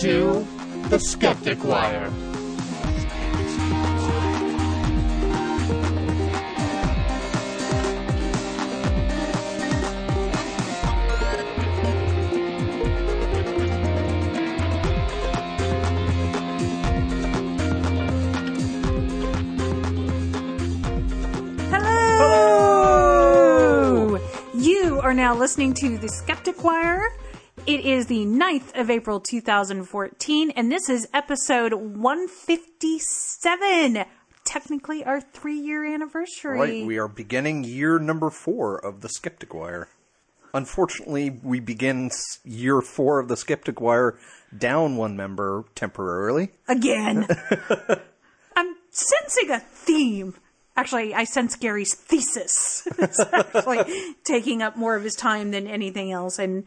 to the Skeptic Wire. Hello! You are now listening to the Skeptic Wire. It is the 9th of April 2014, and this is episode 157. Technically, our three year anniversary. Right, we are beginning year number four of the Skeptic Wire. Unfortunately, we begin year four of the Skeptic Wire down one member temporarily. Again. I'm sensing a theme. Actually, I sense Gary's thesis. it's actually taking up more of his time than anything else, and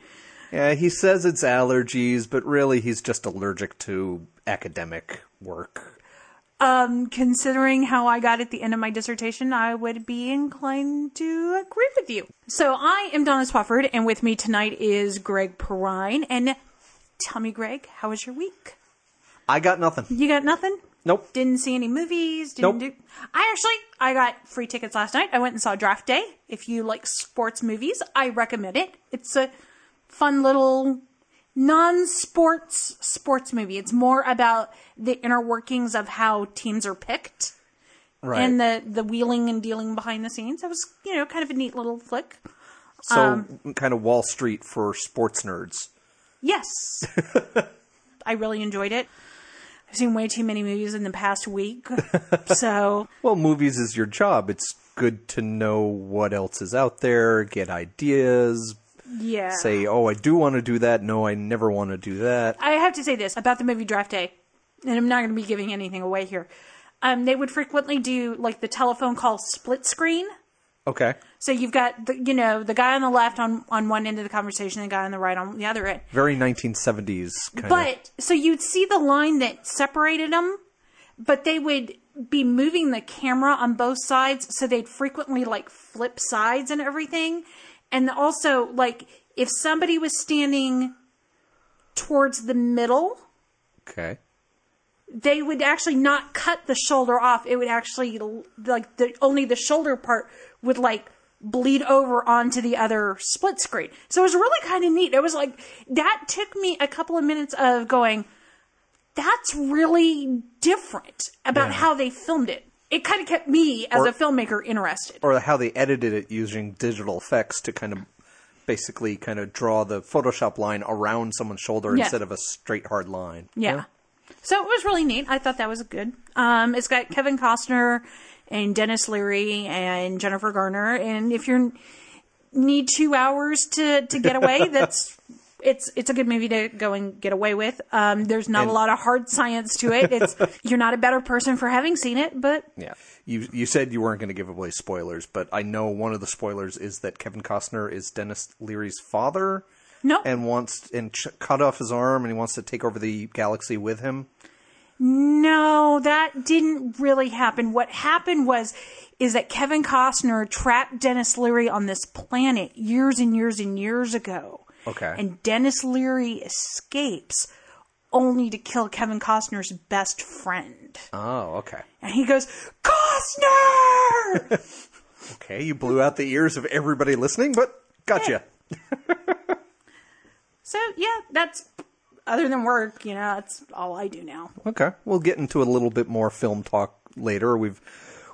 Yeah, he says it's allergies, but really he's just allergic to academic work. Um, considering how I got at the end of my dissertation, I would be inclined to agree with you. So I am Donna Swafford, and with me tonight is Greg Perrine. And tell me, Greg, how was your week? I got nothing. You got nothing? Nope. Didn't see any movies. Didn't Nope. do. I actually I got free tickets last night. I went and saw Draft Day. If you like sports movies, I recommend it. It's a fun little non-sports sports movie. It's more about the inner workings of how teams are picked Right. and the the wheeling and dealing behind the scenes. That was you know kind of a neat little flick. so, um, kind of Wall Street for sports nerds. Yes, I really enjoyed it. I've seen way too many movies in the past week, so Well, movies is your job. It's good to know what else is out there, get ideas, yeah. say, oh, I do want to do that. No, I never want to do that. I have to say this about the movie Draft Day, and I'm not going to be giving anything away here. Um, they would frequently do like the telephone call split screen. Okay. So you've got the, you know the guy on the left on on one end of the conversation, and the guy on the right on the other end. Very 1970s kind of. But so you'd see the line that separated them, but they would be moving the camera on both sides, so they'd frequently like flip sides and everything. And also, like if somebody was standing towards the middle, Okay. they would actually not cut the shoulder off. It would actually like the only the shoulder part would like bleed over onto the other split screen. So it was really kind of neat. It was like that took me a couple of minutes of going. That's really different about Yeah. how they filmed it. It kind of kept me as Or- a filmmaker interested. Or how they edited it using digital effects to kind of basically kind of draw the Photoshop line around someone's shoulder Yeah. instead of a straight hard line. Yeah. So it was really neat. I thought that was good. Um, it's got Kevin Costner and Denis Leary and Jennifer Garner. And if you need two hours to, to get away, that's it's it's a good movie to go and get away with. Um, there's not And- a lot of hard science to it. It's you're not a better person for having seen it, but Yeah. You you said you weren't going to give away spoilers, but I know one of the spoilers is that Kevin Costner is Denis Leary's father no, and wants and ch- cut off his arm and he wants to take over the galaxy with him. No, that didn't really happen. What happened was is that Kevin Costner trapped Denis Leary on this planet years and years and years ago. Okay. And Denis Leary escapes only to kill Kevin Costner's best friend. Oh, okay. And he goes, Costner! Okay, you blew out the ears of everybody listening, but gotcha. so yeah, that's other than work, you know, that's all I do now. Okay, we'll get into a little bit more film talk later. We've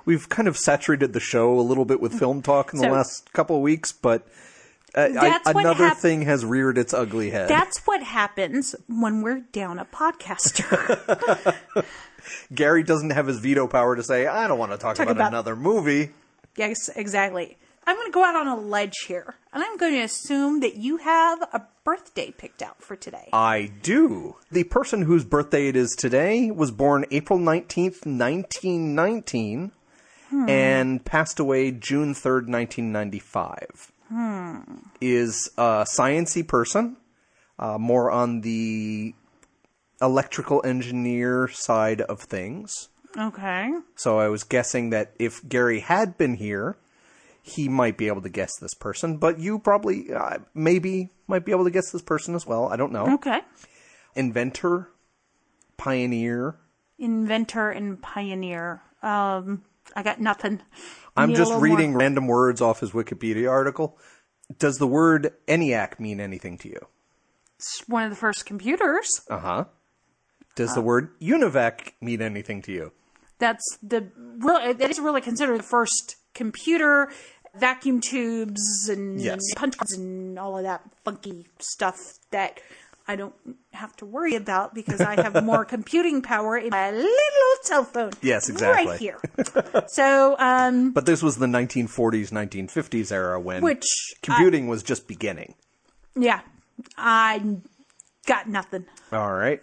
we've kind of saturated the show a little bit with mm-hmm. film talk in the So- last couple of weeks, but uh, I, another hap- thing has reared its ugly head. That's what happens when we're down a podcaster. Gary doesn't have his veto power to say, "I don't want to talk, Talk about, about- another movie." Yes, exactly. I'm going to go out on a ledge here, and I'm going to assume that you have a birthday picked out for today. I do. The person whose birthday it is today was born April 19th, 1919, and passed away June 3rd, 1995. Is a sciency person, uh, more on the electrical engineer side of things. Okay. So I was guessing that if Gary had been here, he might be able to guess this person, but you probably, uh, maybe, might be able to guess this person as well. I don't know. Okay. Inventor, pioneer. Inventor and pioneer. Um, I got nothing. I'm just reading more. random words off his Wikipedia article. Does the word ENIAC mean anything to you? It's one of the first computers. Uh huh. Does the word UNIVAC mean anything to you? That's the really. That is really considered the first computer. Vacuum tubes and Yes. punch cards and all of that funky stuff that I don't have to worry about because I have more computing power in my little cell phone. Yes, exactly. Right here. so, um, But this was the 1940s, 1950s era when which computing was just beginning. yeah, I got nothing. All right.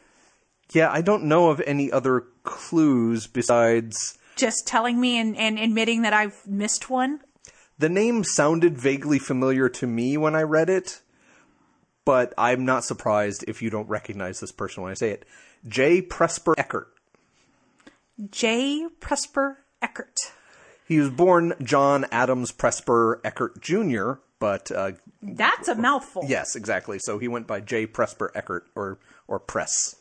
Yeah, I don't know of any other clues besides Just telling me and, and admitting that I've missed one. the name sounded vaguely familiar to me when I read it, but I'm not surprised if you don't recognize this person when I say it. J. Presper Eckert. J. Presper Eckert. He was born John Adams Presper Eckert Jr., but uh, That's a mouthful. yes, exactly. So he went by J. Presper Eckert or or Press.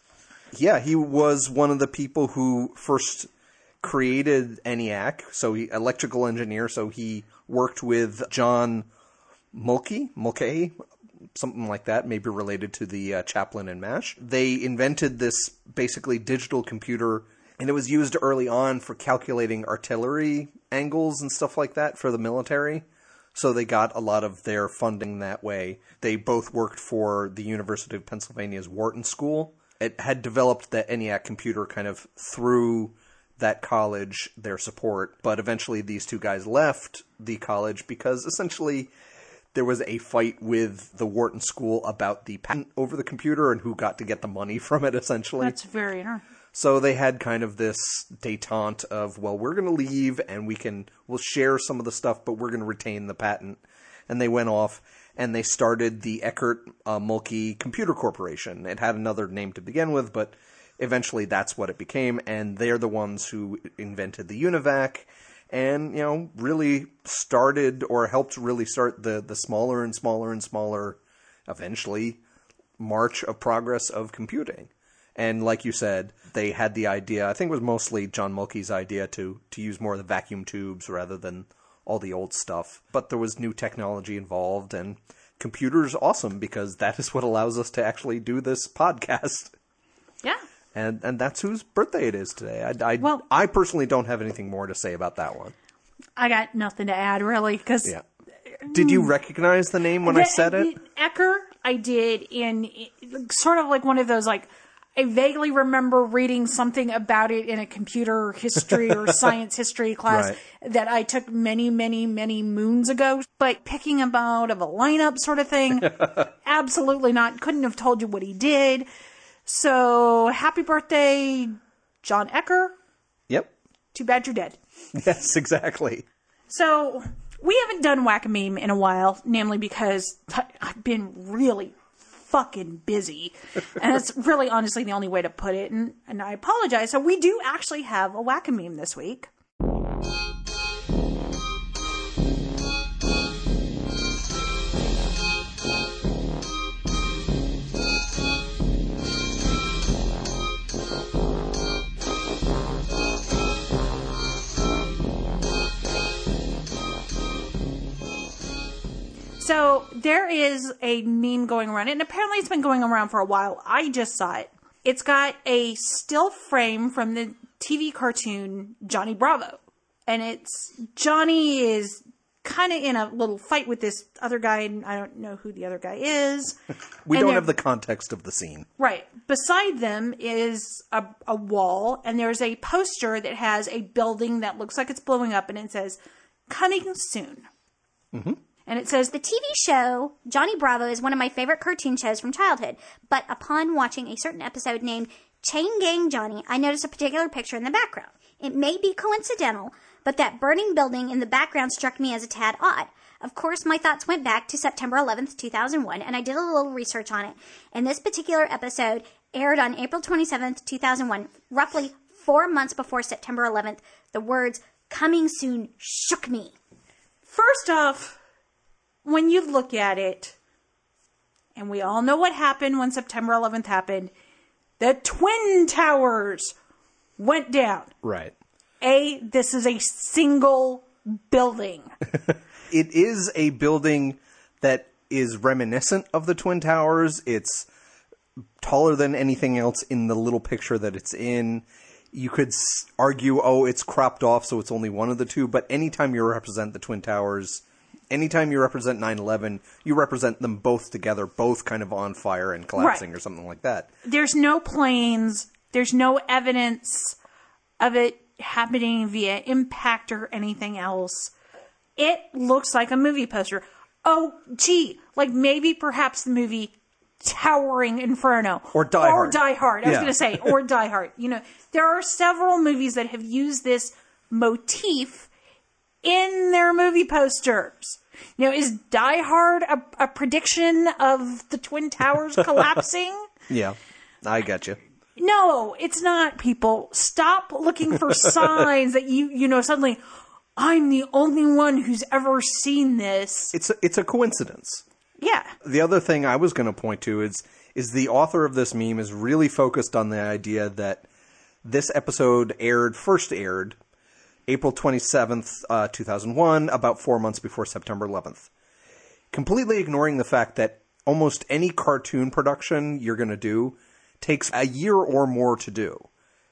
Yeah, he was one of the people who first created ENIAC. So he electrical engineer. So he worked with John Mulkey, Mulcahy, something like that, maybe related to the uh, chaplain and MASH. They invented this basically digital computer, and it was used early on for calculating artillery angles and stuff like that for the military. So they got a lot of their funding that way. They both worked for the University of Pennsylvania's Wharton School. It had developed the ENIAC computer kind of through that college, their support, but eventually these two guys left the college because essentially there was a fight with the Wharton School about the patent over the computer and who got to get the money from it, essentially. That's very interesting. So they had kind of this detente of, well, we're going to leave and we can, we'll share some of the stuff, but we're going to retain the patent. And they went off and they started the Eckert uh, Mulkey Computer Corporation. It had another name to begin with, but eventually that's what it became. And they're the ones who invented the UNIVAC and, you know, really started or helped really start the, the smaller and smaller and smaller, eventually, march of progress of computing. And like you said, they had the idea. I think it was mostly John Mulkey's idea to to use more of the vacuum tubes rather than all the old stuff. But there was new technology involved, and computers awesome because that is what allows us to actually do this podcast. Yeah. And and that's whose birthday it is today. I I, Well- I personally don't have anything more to say about that one. I got nothing to add really because Yeah. Did you hmm. recognize the name when I said it? Ecker, I did in sort of like one of those like I vaguely remember reading something about it in a computer history or science history class Right. that I took many, many, many moons ago. But picking him out of a lineup sort of thing, absolutely not. Couldn't have told you what he did. So happy birthday, John Ecker. Yep. Too bad you're dead. Yes, exactly. So we haven't done whack a meme in a while, namely because I've been really fucking busy, and it's really honestly the only way to put it. And, and I apologize. So we do actually have a whack a meme this week. So there is a meme going around, and apparently it's been going around for a while. I just saw it. It's got a still frame from the TV cartoon Johnny Bravo. And it's Johnny is kind of in a little fight with this other guy, and I don't know who the other guy is. We And don't have the context of the scene. Right. Beside them is a, a wall, and there's a poster that has a building that looks like it's blowing up, and it says, Coming soon. Mm-hmm. And it says, The TV show Johnny Bravo is one of my favorite cartoon shows from childhood, but upon watching a certain episode named Chain Gang Johnny, I noticed a particular picture in the background. It may be coincidental, but that burning building in the background struck me as a tad odd. Of course, my thoughts went back to September 11th, 2001, and I did a little research on it. And this particular episode aired on April 27th, 2001, roughly four months before September 11th. The words coming soon shook me. First off, when you look at it, and we all know what happened when September 11th happened, the Twin Towers went down. Right. A, this is a single building. It is a building that is reminiscent of the Twin Towers. It's taller than anything else in the little picture that it's in. You could argue, oh, it's cropped off, so it's only one of the two. But anytime you represent the Twin Towers, anytime you represent 9 11, you represent them both together, both kind of on fire and collapsing Right. or something like that. There's no planes, there's no evidence of it happening via impact or anything else. It looks like a movie poster. Oh, gee, like maybe perhaps the movie Towering Inferno. Or Die Or Hard. Die Hard. I was going to say, or Die Hard. You know, there are several movies that have used this motif in their movie posters. You know, is Die Hard a, a prediction of the Twin Towers collapsing? Yeah, I got you. No, it's not, people. Stop looking for signs that you, you know, suddenly, I'm the only one who's ever seen this. It's a, it's a coincidence. Yeah. the other thing I was going to point to is is the author of this meme is really focused on the idea that this episode aired first aired April 27th, uh, 2001, about 4 months before September 11th. Completely ignoring the fact that almost any cartoon production you're going to do takes a year or more to do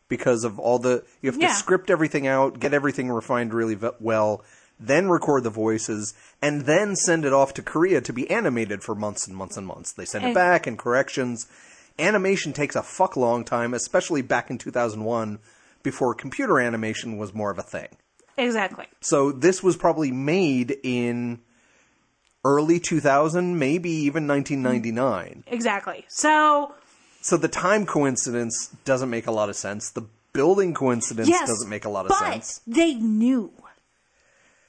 because of all the you have to script everything out, get everything refined really well, then record the voices, and then send it off to Korea to be animated for months and months and months. They send it back and corrections. Animation takes a fuck long time, especially back in 2001 before computer animation was more of a thing. Exactly. So this was probably made in early 2000, maybe even 1999. Exactly. So, So the time coincidence doesn't make a lot of sense. The building coincidence yes. doesn't make a lot of but sense. They knew.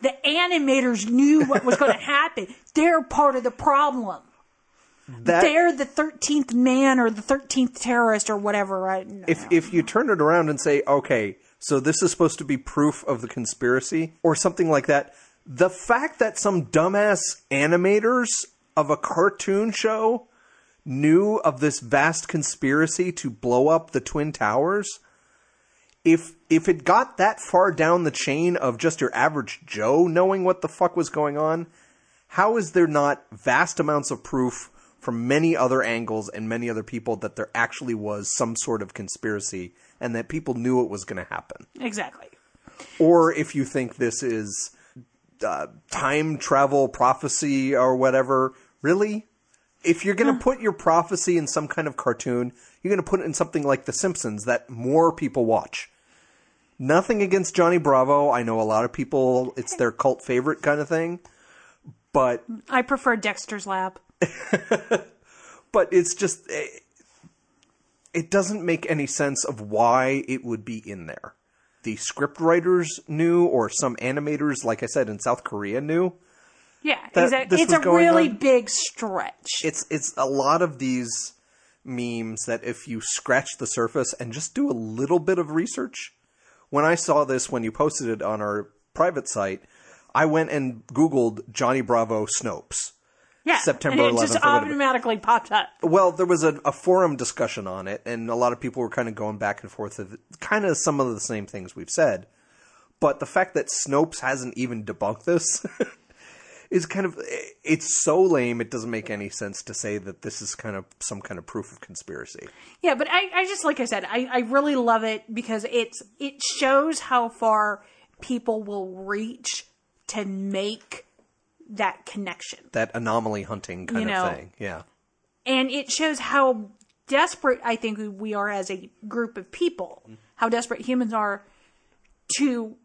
The animators knew what was going to happen. They're part of the problem. That They're the 13th man or the 13th terrorist or whatever. Right? No. if if you turn it around and say, okay, so this is supposed to be proof of the conspiracy or something like that, the fact that some dumbass animators of a cartoon show knew of this vast conspiracy to blow up the twin towers, if if it got that far down the chain of just your average Joe knowing what the fuck was going on, how is there not vast amounts of proof from many other angles and many other people that there actually was some sort of conspiracy and that people knew it was going to happen? exactly. Or if you think this is uh, time travel prophecy or whatever, really? If you're going to put your prophecy in some kind of cartoon, you're going to put it in something like The Simpsons that more people watch. Nothing against Johnny Bravo. I know a lot of people, it's their cult favorite kind of thing. But I prefer Dexter's Lab. but it's just eh, it doesn't make any sense of why it would be in there. The script writers knew, or some animators, like I said, in South Korea knew. Yeah, exactly. It's a really on? big stretch. It's it's a lot of these memes that if you scratch the surface and just do a little bit of research. When I saw this when you posted it on our private site, I went and Googled Johnny Bravo Snopes. Yeah, September and it just 11th or whatever. automatically popped up. Well, there was a, a forum discussion on it, and a lot of people were kind of going back and forth of kind of some of the same things we've said. But the fact that Snopes hasn't even debunked this is kind of it's so lame. It doesn't make any sense to say that this is kind of some kind of proof of conspiracy. Yeah, but I, I just like I said, I, I really love it because it's it shows how far people will reach to make that connection. That anomaly hunting kind You of thing. Yeah. And it shows how desperate I think we are as a group of people, mm-hmm. how desperate humans are to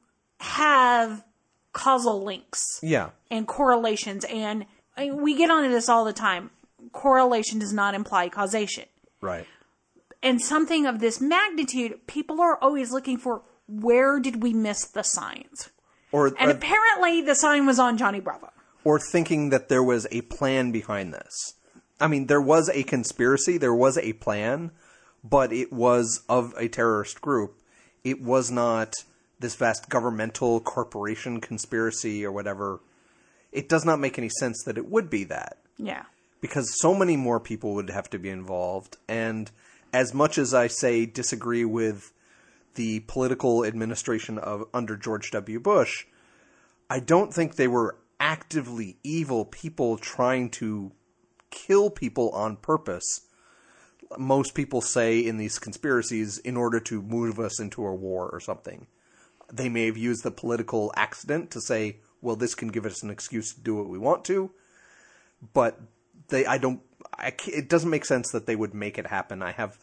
have causal links Yeah. and correlations. And I mean, we get onto this all the time. Correlation does not imply causation. Right. And something of this magnitude, people are always looking for where did we miss the signs? Or And or, apparently the sign was on Johnny Bravo. Or thinking that there was a plan behind this. I mean, there was a conspiracy, there was a plan, but it was of a terrorist group. It was not this vast governmental corporation conspiracy or whatever. It does not make any sense that it would be that Yeah. because so many more people would have to be involved and as much as I say disagree with the political administration of under George W. Bush, I don't think they were actively evil people trying to kill people on purpose. Most people say in these conspiracies in order to move us into a war or something. They may have used the political accident to say, well, this can give us an excuse to do what we want to, but they, I don't, I, it doesn't make sense that they would make it happen. I have,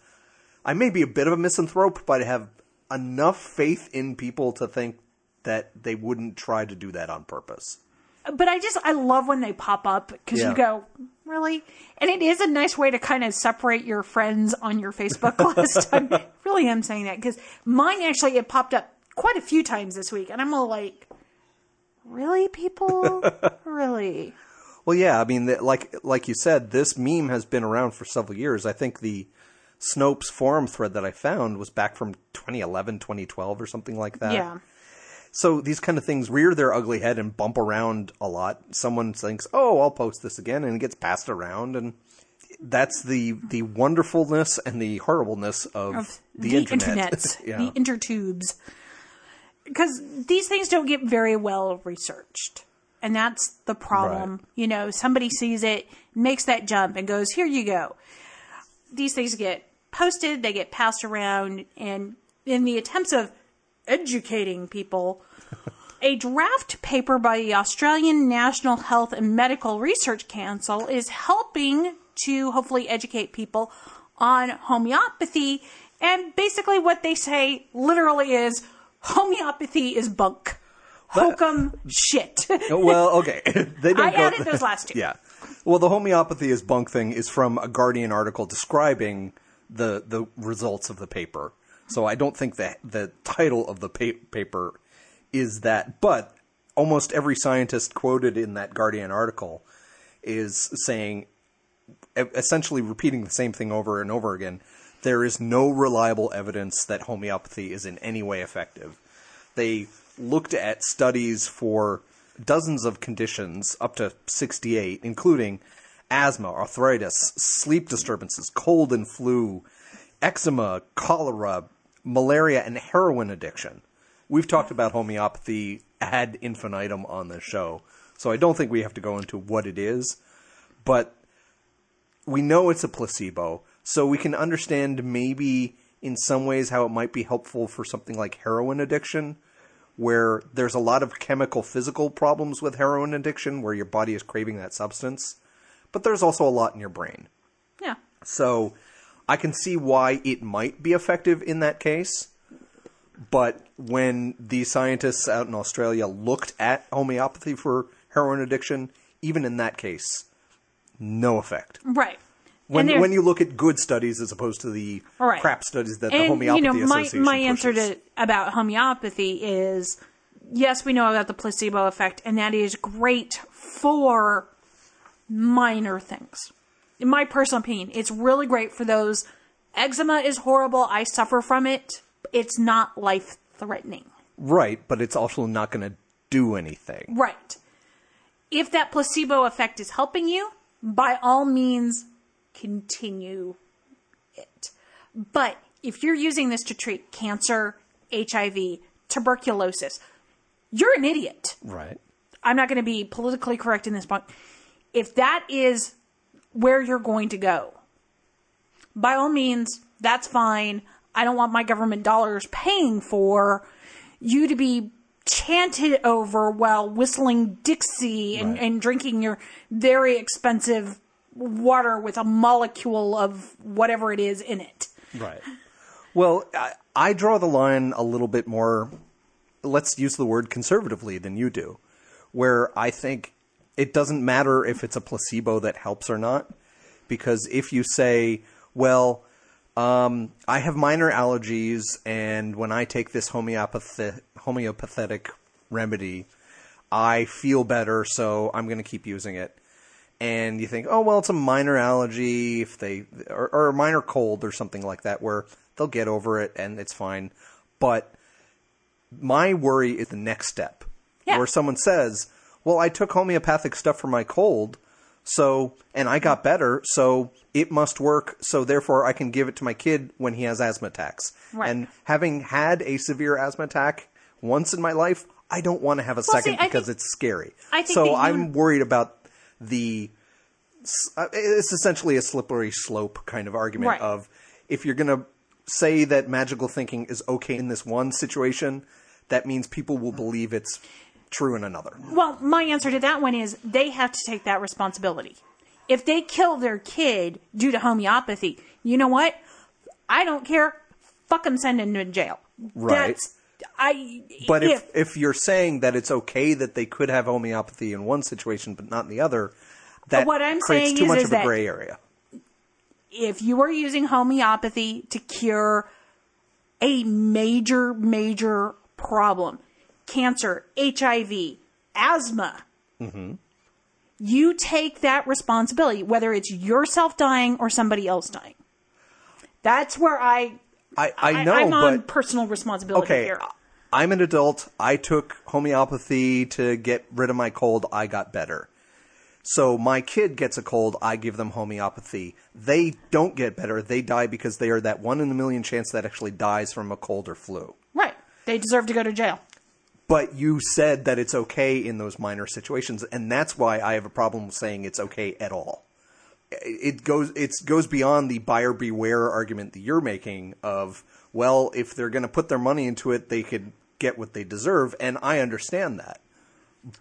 I may be a bit of a misanthrope, but I have enough faith in people to think that they wouldn't try to do that on purpose. But I just I love when they pop up because Yeah. you go really, and it is a nice way to kind of separate your friends on your Facebook list. I really am saying that because mine actually it popped up quite a few times this week, and I'm all like, really, people, really. Well, yeah, I mean, like like you said, this meme has been around for several years. I think the Snopes forum thread that I found was back from 2011, 2012, or something like that. yeah. So these kind of things rear their ugly head and bump around a lot. Someone thinks, "Oh, I'll post this again," and it gets passed around, and that's the the wonderfulness and the horribleness of, of the, the, internet. internet, yeah. the intertubes. Because these things don't get very well researched. And that's the problem. Right. You know, somebody sees it, makes that jump, and goes, here you go. These things get posted, they get passed around, and in the attempts of educating people, a draft paper by the Australian National Health and Medical Research Council is helping to hopefully educate people on homeopathy. And basically, what they say literally is homeopathy is bunk. Hokum shit. Oh, well, okay. they I added those last two. Yeah. Well, the homeopathy is bunk thing is from a Guardian article describing the the results of the paper. So I don't think that the title of the pa- paper is that, but almost every scientist quoted in that Guardian article is saying essentially repeating the same thing over and over again. There is no reliable evidence that homeopathy is in any way effective. They looked at studies for dozens of conditions, up to 68, including asthma, arthritis, sleep disturbances, cold and flu, eczema, cholera, malaria, and heroin addiction. We've talked about homeopathy ad infinitum on this show, so I don't think we have to go into what it is, but we know it's a placebo, so we can understand maybe in some ways how it might be helpful for something like heroin addiction, where there's a lot of chemical physical problems with heroin addiction, where your body is craving that substance, but there's also a lot in your brain. Yeah. So I can see why it might be effective in that case. But when the scientists out in Australia looked at homeopathy for heroin addiction, even in that case, no effect. Right. When when you look at good studies as opposed to the right. crap studies that the and homeopathy you know my association my answer pushes. to about homeopathy is yes we know about the placebo effect and that is great for minor things in my personal opinion it's really great for those eczema is horrible i suffer from it it's not life threatening right, but it's also not going to do anything. right if that placebo effect is helping you by all means continue it. But if you're using this to treat cancer, HIV, tuberculosis, you're an idiot. Right. I'm not going to be politically correct in this point. If that is where you're going to go, by all means, that's fine. I don't want my government dollars paying for you to be chanted over while whistling Dixie and, Right. and drinking your very expensive water with a molecule of whatever it is in it. Right. Well, I, I draw the line a little bit more, let's use the word conservatively than you do, where I think it doesn't matter if it's a placebo that helps or not, because if you say, well, um, I have minor allergies, and when I take this homeopathic, homeopathic remedy, I feel better, so I'm going to keep using it and you think, oh well, it's a minor allergy, if they or, or a minor cold or something like that, where they'll get over it and it's fine. But my worry is the next step, Yeah. where someone says, "Well, I took homeopathic stuff for my cold, So, and I got better, so it must work. So therefore, I can give it to my kid when he has asthma attacks. Right. And having had a severe asthma attack once in my life, I don't want to have a second see, because think- it's scary. I think so I'm worried about the. uh, It's essentially a slippery slope kind of argument Right. of if you're going to say that magical thinking is okay in this one situation, that means people will believe it's true in another. Well, my answer to that one is they have to take that responsibility. If they kill their kid due to homeopathy, you know what? I don't care. Fuck them, send them to jail. Right. That's I. But if, if you're saying that it's okay that they could have homeopathy in one situation but not in the other, that What I'm creates saying too is- much is of a that- gray area. if you are using homeopathy to cure a major, major problem, cancer, HIV, asthma, mm-hmm. you take that responsibility, whether it's yourself dying or somebody else dying. That's where I, I, I know, I'm on but personal responsibility okay, here. I'm an adult. I took homeopathy to get rid of my cold. I got better. So my kid gets a cold. I give them homeopathy. They don't get better. They die because they are that one in a million chance that actually dies from a cold or flu. Right. They deserve to go to jail. But you said that it's okay in those minor situations, and that's why I have a problem saying it's okay at all. It goes it goes beyond the buyer beware argument that you're making of well, if they're going to put their money into it, they could get what they deserve, and I understand that.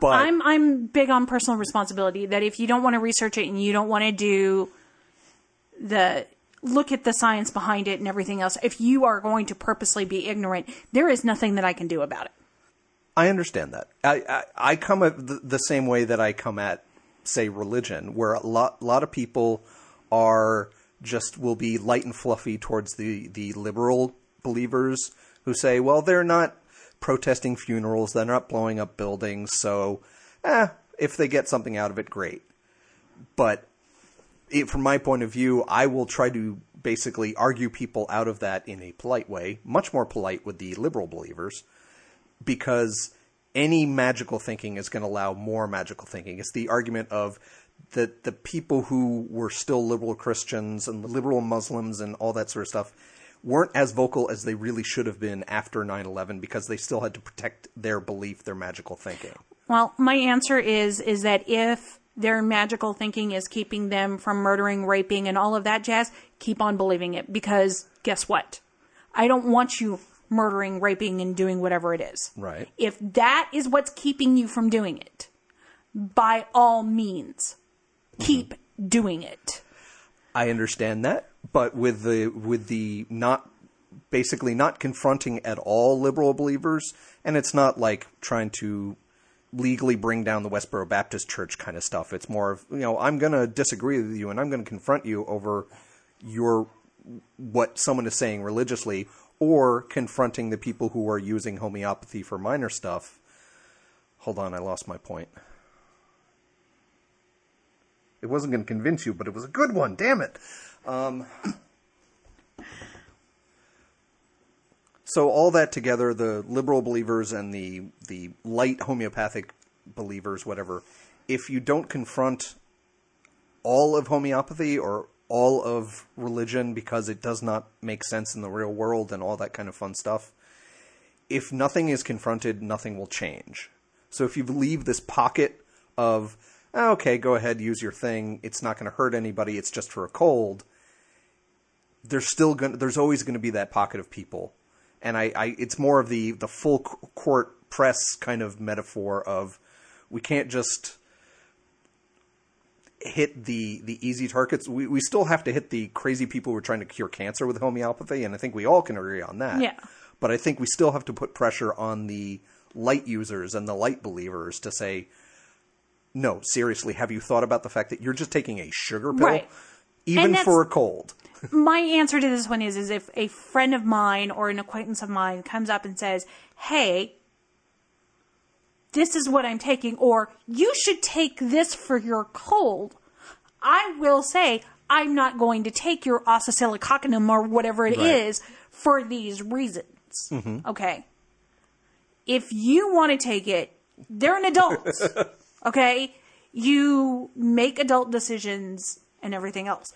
But I'm I'm big on personal responsibility. That if you don't want to research it and you don't want to do the look at the science behind it and everything else, if you are going to purposely be ignorant, there is nothing that I can do about it. I understand that. I, I, I come at the, the same way that I come at, say, religion, where a lot, lot of people are just will be light and fluffy towards the, the liberal believers who say, well, they're not protesting funerals, they're not blowing up buildings, so, eh, if they get something out of it, great. But it, from my point of view, I will try to basically argue people out of that in a polite way, much more polite with the liberal believers because any magical thinking is going to allow more magical thinking. It's the argument of that the people who were still liberal Christians and liberal Muslims and all that sort of stuff weren't as vocal as they really should have been after 9/11 because they still had to protect their belief, their magical thinking. Well, my answer is is that if their magical thinking is keeping them from murdering, raping, and all of that jazz, keep on believing it because guess what? I don't want you murdering, raping, and doing whatever it is. Right. If that is what's keeping you from doing it, by all means, keep doing it. I understand that, but with the with the not basically not confronting at all liberal believers, and it's not like trying to legally bring down the Westboro Baptist Church kind of stuff. It's more of you know I'm going to disagree with you and I'm going to confront you over your what someone is saying religiously, or confronting the people who are using homeopathy for minor stuff. Hold on, I lost my point. It wasn't going to convince you, but it was a good one. Damn it. Um, so all that together, the liberal believers and the the light homeopathic believers, whatever, if you don't confront all of homeopathy or all of religion because it does not make sense in the real world and all that kind of fun stuff, if nothing is confronted, nothing will change. So if you leave this pocket of, "Ah, okay, go ahead, use your thing, it's not going to hurt anybody, it's just for a cold, there's still going to, there's always going to be that pocket of people. And I, I, it's more of the, the full court press kind of metaphor of we can't just hit the, the easy targets. We, we still have to hit the crazy people who are trying to cure cancer with homeopathy, and I think we all can agree on that. Yeah. But I think we still have to put pressure on the light users and the light believers to say, no, seriously, have you thought about the fact that you're just taking a sugar pill, Right. even for a cold? my answer to this one is is if a friend of mine or an acquaintance of mine comes up and says, "Hey, this is what I'm taking," or "You should take this for your cold," I will say, "I'm not going to take your oscillococcinum or whatever it is Right. for these reasons." Mm-hmm. Okay. If you want to take it, they're an adult. okay? You make adult decisions and everything else.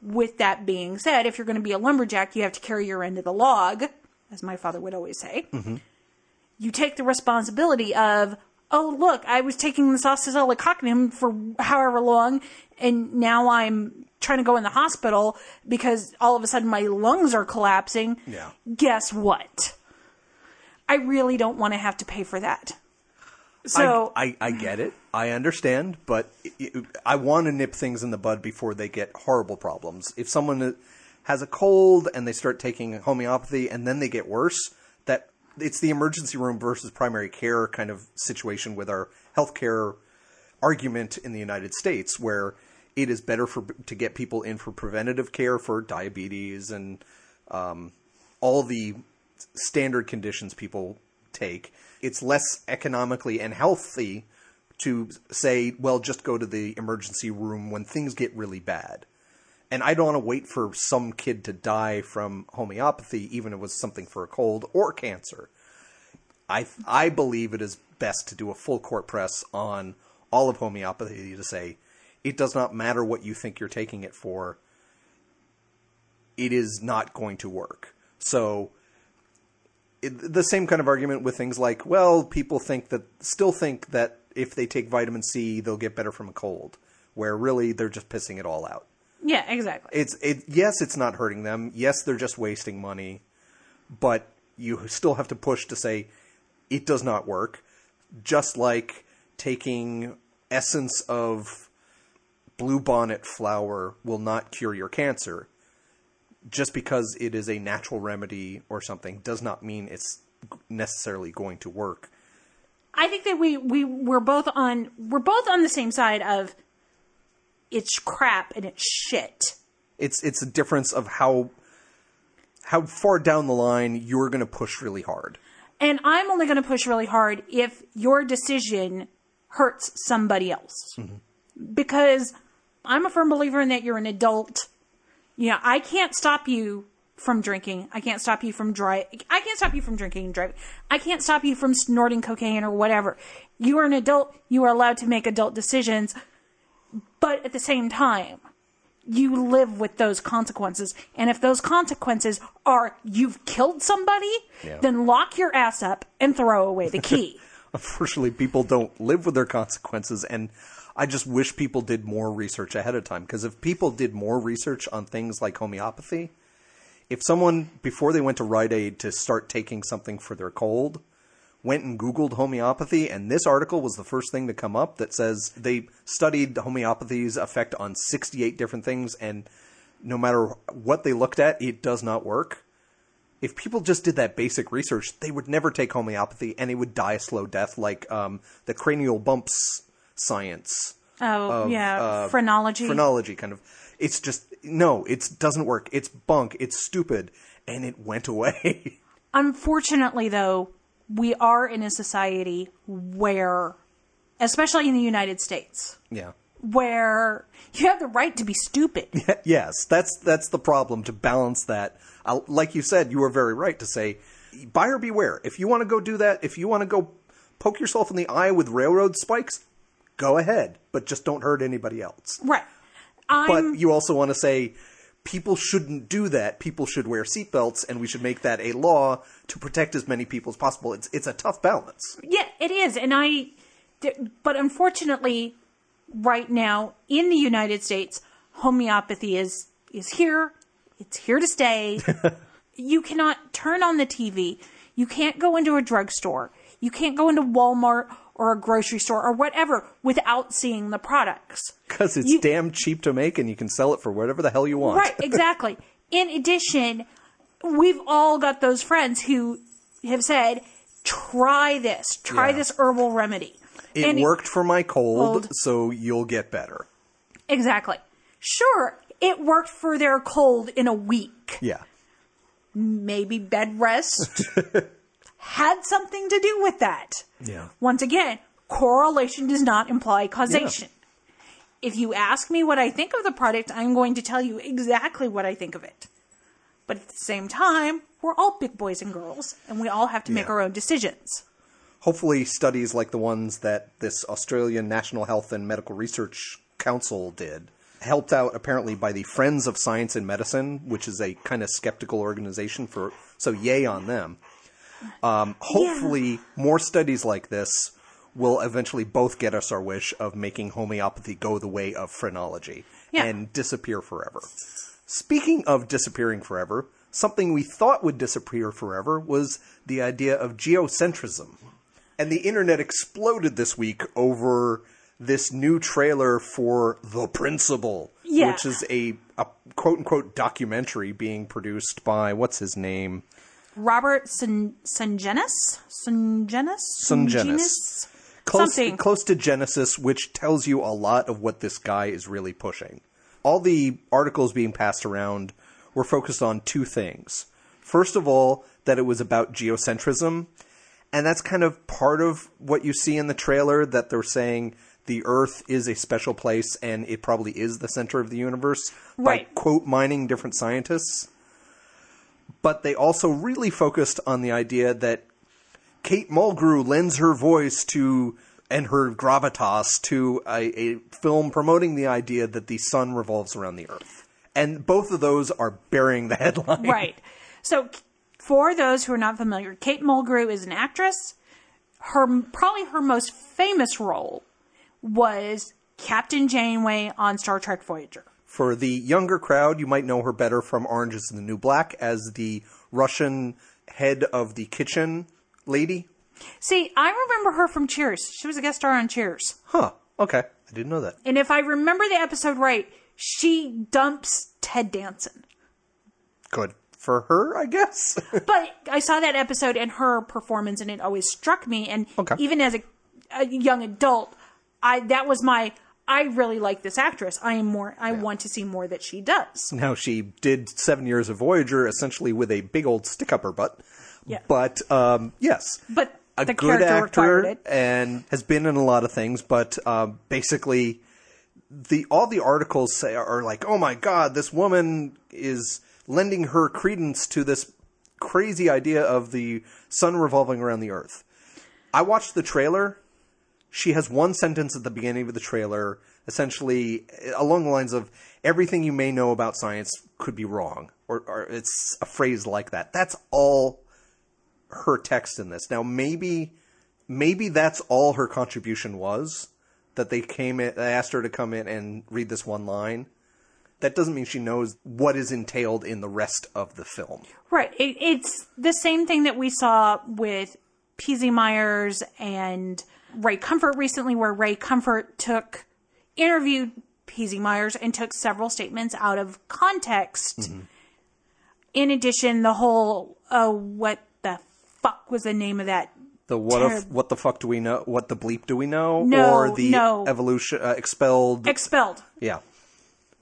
With that being said, if you're going to be a lumberjack, you have to carry your end of the log, as my father would always say. Mm-hmm. You take the responsibility of, oh, look, I was taking this oscillococcinum for however long, and now I'm trying to go in the hospital because all of a sudden my lungs are collapsing. Yeah. Guess what? I really don't want to have to pay for that. So, I, I, I get it. I understand, but it, I want to nip things in the bud before they get horrible problems. If someone has a cold and they start taking homeopathy and then they get worse, it's the emergency room versus primary care kind of situation with our healthcare argument in the United States, where it is better for to get people in for preventative care for diabetes and um, all the standard conditions people take. It's less economically and healthy to say, well, just go to the emergency room when things get really bad. And I don't want to wait for some kid to die from homeopathy, even if it was something for a cold or cancer. I I believe it is best to do a full court press on all of homeopathy to say it does not matter what you think you're taking it for. It is not going to work. So it, the same kind of argument with things like, well, people think that still think that if they take vitamin C, they'll get better from a cold, where really they're just pissing it all out. Yeah, exactly. It's it yes, it's not hurting them. Yes, they're just wasting money, but you still have to push to say it does not work. Just like taking essence of bluebonnet flower will not cure your cancer. Just because it is a natural remedy or something does not mean it's necessarily going to work. I think that we we we're both on we're both on the same side of it's crap and it's shit. It's it's a difference of how how far down the line you're going to push really hard. And I'm only going to push really hard if your decision hurts somebody else. Mm-hmm. Because I'm a firm believer in that you're an adult. You know, I can't stop you from drinking. I can't stop you from dry. I can't stop you from drinking and driving. I can't stop you from snorting cocaine or whatever. You are an adult. You are allowed to make adult decisions. But at the same time, you live with those consequences. And if those consequences are you've killed somebody, Yeah. then lock your ass up and throw away the key. unfortunately people don't live with their consequences and i just wish people did more research ahead of time because if people did more research on things like homeopathy if someone before they went to rite aid to start taking something for their cold went and googled homeopathy and this article was the first thing to come up that says they studied homeopathy's effect on 68 different things and no matter what they looked at it does not work if people just did that basic research, they would never take homeopathy and they would die a slow death, like um, the cranial bumps science, Oh, yeah. uh, phrenology. phrenology kind of. It's just no, it doesn't work. It's bunk. It's stupid, and it went away. Unfortunately, though, we are in a society where, especially in the United States, yeah. where you have the right to be stupid. Yes, that's that's the problem. To balance that, uh, like you said, you were very right to say, buyer beware. If you want to go do that, if you want to go poke yourself in the eye with railroad spikes, go ahead, but just don't hurt anybody else. Right. I'm, But you also want to say people shouldn't do that. People should wear seatbelts, and we should make that a law to protect as many people as possible. It's it's a tough balance. Yeah, it is, and I. But unfortunately, right now in the United States, homeopathy is is here. It's here to stay. you cannot turn on the TV. You can't go into a drugstore. You can't go into Walmart or a grocery store or whatever without seeing the products. Because it's You- damn cheap to make, and you can sell it for whatever the hell you want. Right, exactly. In addition, we've all got those friends who have said, try this, try Yeah. this herbal remedy. It And worked for my cold, Cold. so you'll get better. Exactly. Sure, it worked for their cold in a week. Yeah. Maybe bed rest had something to do with that. Yeah. Once again, correlation does not imply causation. If you ask me what I think of the product, I'm going to tell you exactly what I think of it. But at the same time, we're all big boys and girls, and we all have to make our own decisions. hopefully studies like the ones that this Australian National Health and Medical Research Council did, helped out apparently by the Friends of Science and Medicine, which is a kind of skeptical organization for so yay on them. Um, hopefully, more studies like this will eventually both get us our wish of making homeopathy go the way of phrenology Yeah. and disappear forever. Speaking of disappearing forever, something we thought would disappear forever was the idea of geocentrism. And the internet exploded this week over this new trailer for The Principle, Yeah. which is a, a quote unquote documentary being produced by, what's his name? Robert Sun- Sungenis? Sungenis? Sungenis. Close, Something. close to Genesis, which tells you a lot of what this guy is really pushing. All the articles being passed around were focused on two things. First of all, that it was about geocentrism, and that's kind of part of what you see in the trailer that they're saying the Earth is a special place and it probably is the center of the universe Right. by quote mining different scientists. But they also really focused on the idea that Kate Mulgrew lends her voice to and her gravitas to a, a film promoting the idea that the sun revolves around the earth. And both of those are bearing the headline. Right. So, for those who are not familiar, Kate Mulgrew is an actress. Her probably her most famous role was Captain Janeway on Star Trek Voyager. For the younger crowd, you might know her better from Orange is the New Black as the Russian head of the kitchen lady. See, I remember her from Cheers. She was a guest star on Cheers. Huh. Okay. I didn't know that. And if I remember the episode right, she dumps Ted Danson. Good for her, I guess. But I saw that episode and her performance, and it always struck me. And Okay. even as a, a young adult, I that was my. I really like this actress. I am more. I want to see more that she does. Now she did seven years of Voyager essentially with a big old stick up her butt. Yeah. But um, yes, But a the good actor and has been in a lot of things. But um, basically, the all the articles say are like, "Oh my God, this woman is lending her credence to this crazy idea of the sun revolving around the Earth." I watched the trailer. She has one sentence at the beginning of the trailer, essentially along the lines of everything you may know about science could be wrong, or, or it's a phrase like that. That's all her text in this. Now, maybe, maybe that's all her contribution was. That they came in, they asked her to come in and read this one line. That doesn't mean she knows what is entailed in the rest of the film. Right. It, it's the same thing that we saw with PZ Myers and Ray Comfort recently, where Ray Comfort took interviewed PZ Myers and took several statements out of context. In addition, the whole uh, what the fuck was the name of that? The what Terrib- if, what the fuck do we know? What the bleep do we know? No, or the no. evolution uh, expelled? Expelled. yeah,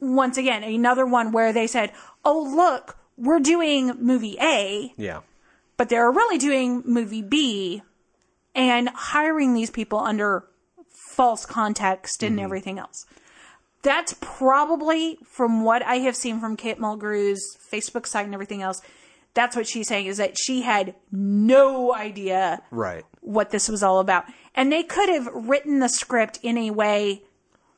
Once again, another one where they said, "Oh look, we're doing movie A." yeah. but they're really doing movie B and hiring these people under false context and mm-hmm. everything else. That's probably from what I have seen from Kate Mulgrew's Facebook site and everything else. That's what she's saying is that she had no idea Right. what this was all about. And they could have written the script in a way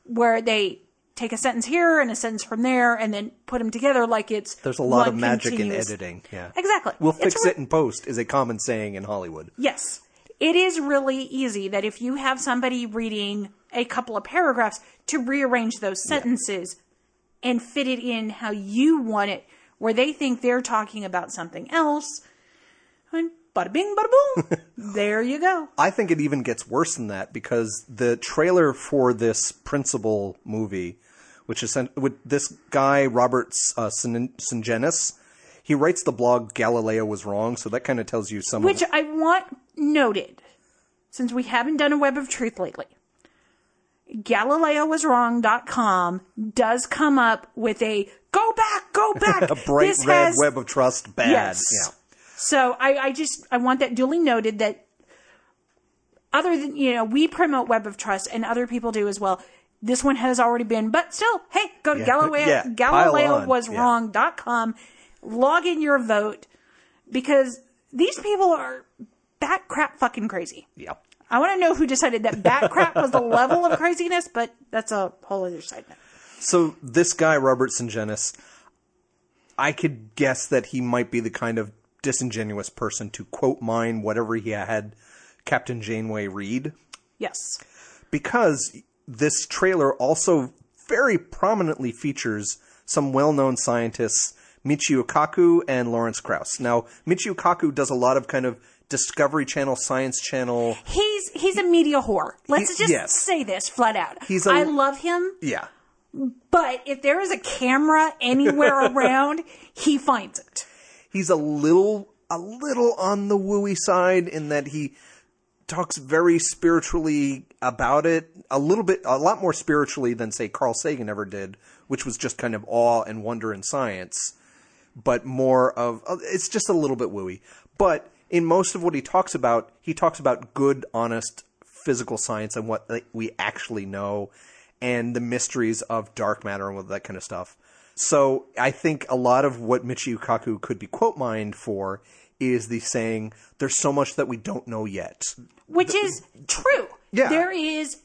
where they take a sentence here and a sentence from there and then put them together like it's There's a lot of magic in editing. Yeah. Exactly. We'll fix it in post is a common saying in Hollywood. Yes. It is really easy that if you have somebody reading a couple of paragraphs to rearrange those sentences and fit it in how you want it, where they think they're talking about something else. And bada bing, bada boom. there you go. I think it even gets worse than that because the trailer for this principal movie, which is sent with this guy Robert uh, Sin- Singenis, he writes the blog Galileo was wrong, so that kind of tells you some. Which I want noted, since we haven't done a web of truth lately. GalileoWasWrong.com does come up with a go back, go back. a bright this red has web of trust, bad. Yes. Yeah. So I, I just I want that duly noted that other than you know we promote Web of Trust and other people do as well. This one has already been, but still, hey, go to Yeah. Galileo Yeah, pile on. Log in your vote because these people are bat crap fucking crazy. Yeah. I want to know who decided that bat crap was the level of craziness, but that's a whole other side note. So this guy, Robert Sungenis, I could guess that he might be the kind of disingenuous person to quote mine whatever he had Captain Janeway read. Yes. because this trailer also very prominently features some well-known scientists, Michio Kaku and Lawrence Krauss. Now, Michio Kaku does a lot of kind of Discovery Channel, Science Channel. He's he's a media whore. Let's He- just yes. say this flat out. He's a- I love him, Yeah. but if there is a camera anywhere around, he finds it. He's a little a little on the wooey side in that he talks very spiritually about it, a little bit a lot more spiritually than say Carl Sagan ever did, which was just kind of awe and wonder in science. But more of uh, it's just a little bit wooey. But in most of what he talks about, he talks about good, honest physical science and what we actually know, and the mysteries of dark matter and all that kind of stuff. So I think a lot of what Michio Kaku could be quote mined for is the saying, "There's so much that we don't know yet." which is true. Yeah. There is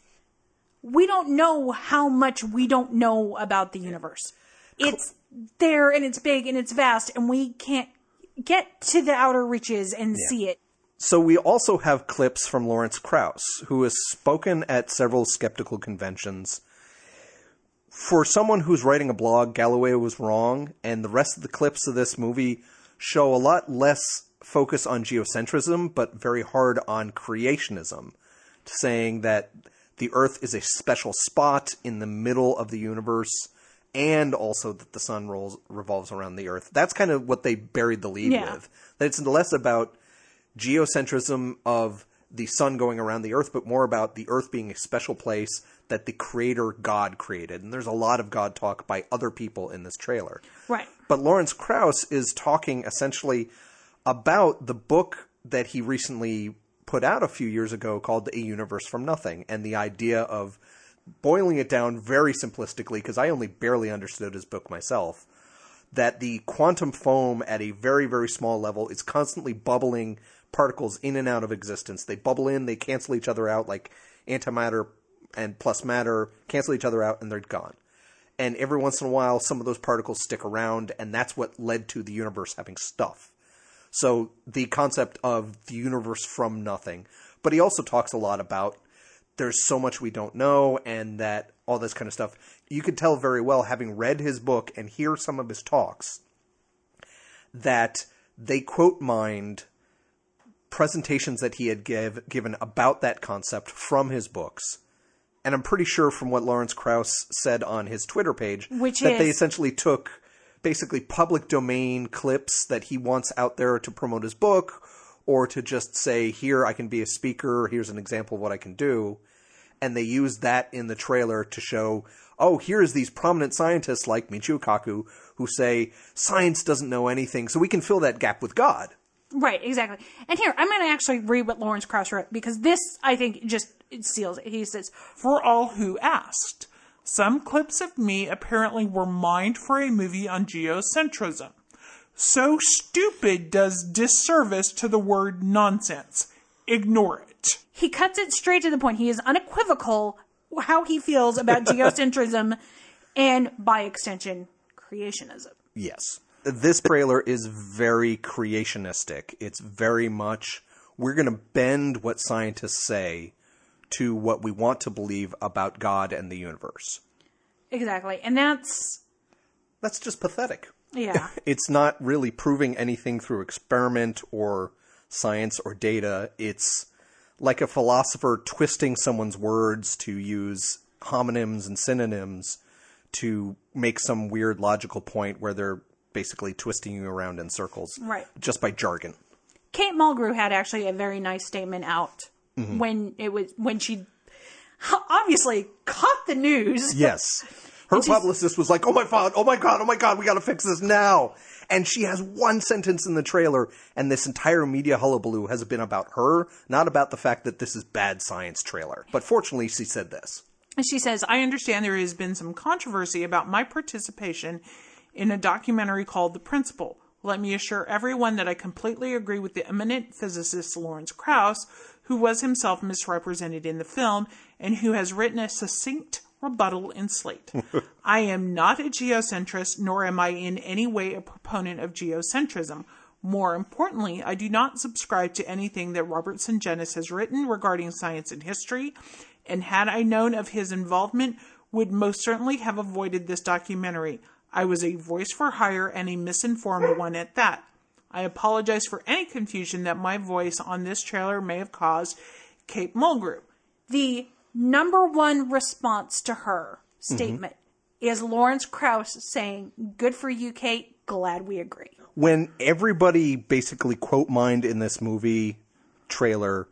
we don't know how much we don't know about the universe. It's there and it's big and it's vast and we can't get to the outer reaches and see it. So we also have clips from Lawrence Krauss, who has spoken at several skeptical conventions. For someone who's writing a blog, Galileo was wrong, and the rest of the clips of this movie show a lot less focus on geocentrism, but very hard on creationism, saying that the Earth is a special spot in the middle of the universe, and also that the sun rolls revolves around the Earth. That's kind of what they buried the lead Yeah. with. That it's less about geocentrism of the sun going around the earth, but more about the earth being a special place that the creator God created. And there's a lot of God talk by other people in this trailer. Right. But Lawrence Krauss is talking essentially about the book that he recently put out a few years ago called A Universe from Nothing and the idea of boiling it down very simplistically because I only barely understood his book myself that the quantum foam at a very, very small level is constantly bubbling particles in and out of existence. They bubble in, they cancel each other out, like antimatter and plus matter cancel each other out, and they're gone. And every once in a while, some of those particles stick around, and that's what led to the universe having stuff. So the concept of the universe from nothing. But he also talks a lot about there's so much we don't know and that all this kind of stuff. You could tell very well, having read his book and hear some of his talks, that they quote mined presentations that he had give, given about that concept from his books. And I'm pretty sure from what Lawrence Krauss said on his Twitter page, Which that they essentially took basically public domain clips that he wants out there to promote his book or to just say, here, I can be a speaker, here's an example of what I can do. And they use that in the trailer to show, oh, here's these prominent scientists like Michio Kaku who say, science doesn't know anything, so we can fill that gap with God. Right, exactly. And here, I'm going to actually read what Lawrence Krauss wrote because this, I think, just seals it. He says, For all who asked, some clips of me apparently were mined for a movie on geocentrism. So stupid does disservice to the word nonsense. Ignore it. he cuts it straight to the point. He is unequivocal how he feels about geocentrism and, by extension, creationism. Yes. This trailer is very creationistic. It's very much, we're going to bend what scientists say to what we want to believe about God and the universe. Exactly. And that's, That's just pathetic. Yeah. It's not really proving anything through experiment or science or data. It's like a philosopher twisting someone's words to use homonyms and synonyms to make some weird logical point where they're basically twisting you around in circles Right. just by jargon. Kate Mulgrew had actually a very nice statement out Mm-hmm. when it was, when she obviously caught the news. Yes. Her publicist was like, "Oh my god! Oh my god! Oh my god! We got to fix this now!" And she has one sentence in the trailer, and this entire media hullabaloo has been about her, not about the fact that this is bad science trailer. But fortunately, she said this. And she says, I understand there has been some controversy about my participation in a documentary called The Principle. Let me assure everyone that I completely agree with the eminent physicist Lawrence Krauss, who was himself misrepresented in the film and who has written a succinct rebuttal in Slate. I am not a geocentrist, nor am I in any way a proponent of geocentrism. More importantly, I do not subscribe to anything that Robertson Sungenis has written regarding science and history, and had I known of his involvement, would most certainly have avoided this documentary. I was a voice for hire and a misinformed one at that. I apologize for any confusion that my voice on this trailer may have caused Kate Mulgrew. The number one response to her statement mm-hmm. is Lawrence Krauss saying, Good for you, Kate. Glad we agree. when everybody basically quote mined in this movie trailer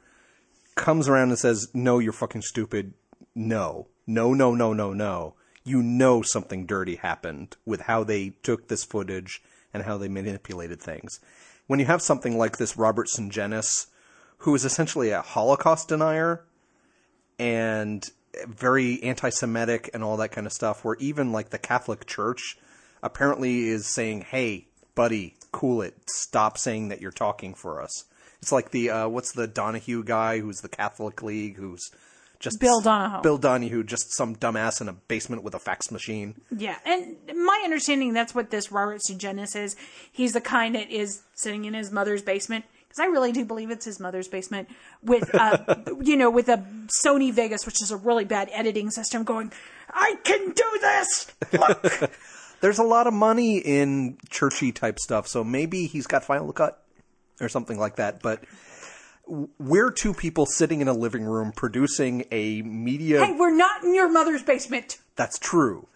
comes around and says, "No, you're fucking stupid." No, no, no, no, no, no. You know something dirty happened with how they took this footage and how they manipulated things. When you have something like this Robertson Sungenis, who is essentially a Holocaust denier and very anti-Semitic and all that kind of stuff, where even like the Catholic Church apparently is saying, "Hey, buddy, cool it. Stop saying that you're talking for us." It's like the uh, what's the Donohue guy who's the Catholic League who's just Bill Donohue. Bill Donohue, just some dumbass in a basement with a fax machine. Yeah, and my understanding that's what this Robert Sungenis is. He's the kind that is sitting in his mother's basement because I really do believe it's his mother's basement with, uh, you know, with a Sony Vegas, which is a really bad editing system, going, "I can do this." Look, There's a lot of money in churchy type stuff, so maybe he's got Final Cut or something like that. But we're two people sitting in a living room producing a media. hey, we're not in your mother's basement. That's true.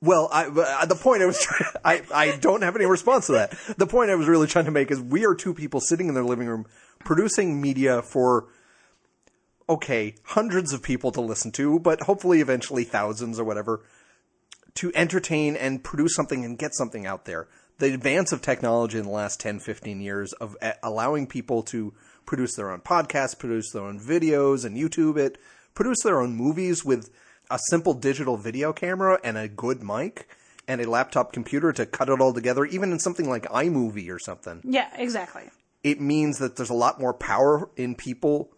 Well, I, uh, the point I was trying, I, I don't have any response to that. The point I was really trying to make is we are two people sitting in their living room producing media for, okay, hundreds of people to listen to, but hopefully eventually thousands or whatever, to entertain and produce something and get something out there. The advance of technology in the last 10, 15 years of uh, allowing people to produce their own podcasts, produce their own videos and YouTube it, produce their own movies with a simple digital video camera and a good mic and a laptop computer to cut it all together, even in something like iMovie or something Yeah, exactly. it means that there's a lot more power in people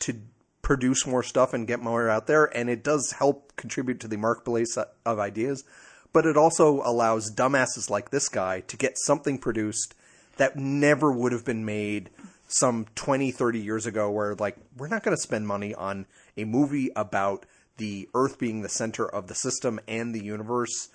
to produce more stuff and get more out there, and it does help contribute to the marketplace of ideas. But it also allows dumbasses like this guy to get something produced that never would have been made some 20, 30 years ago, where, like, we're not going to spend money on a movie about the Earth being the center of the system and the universe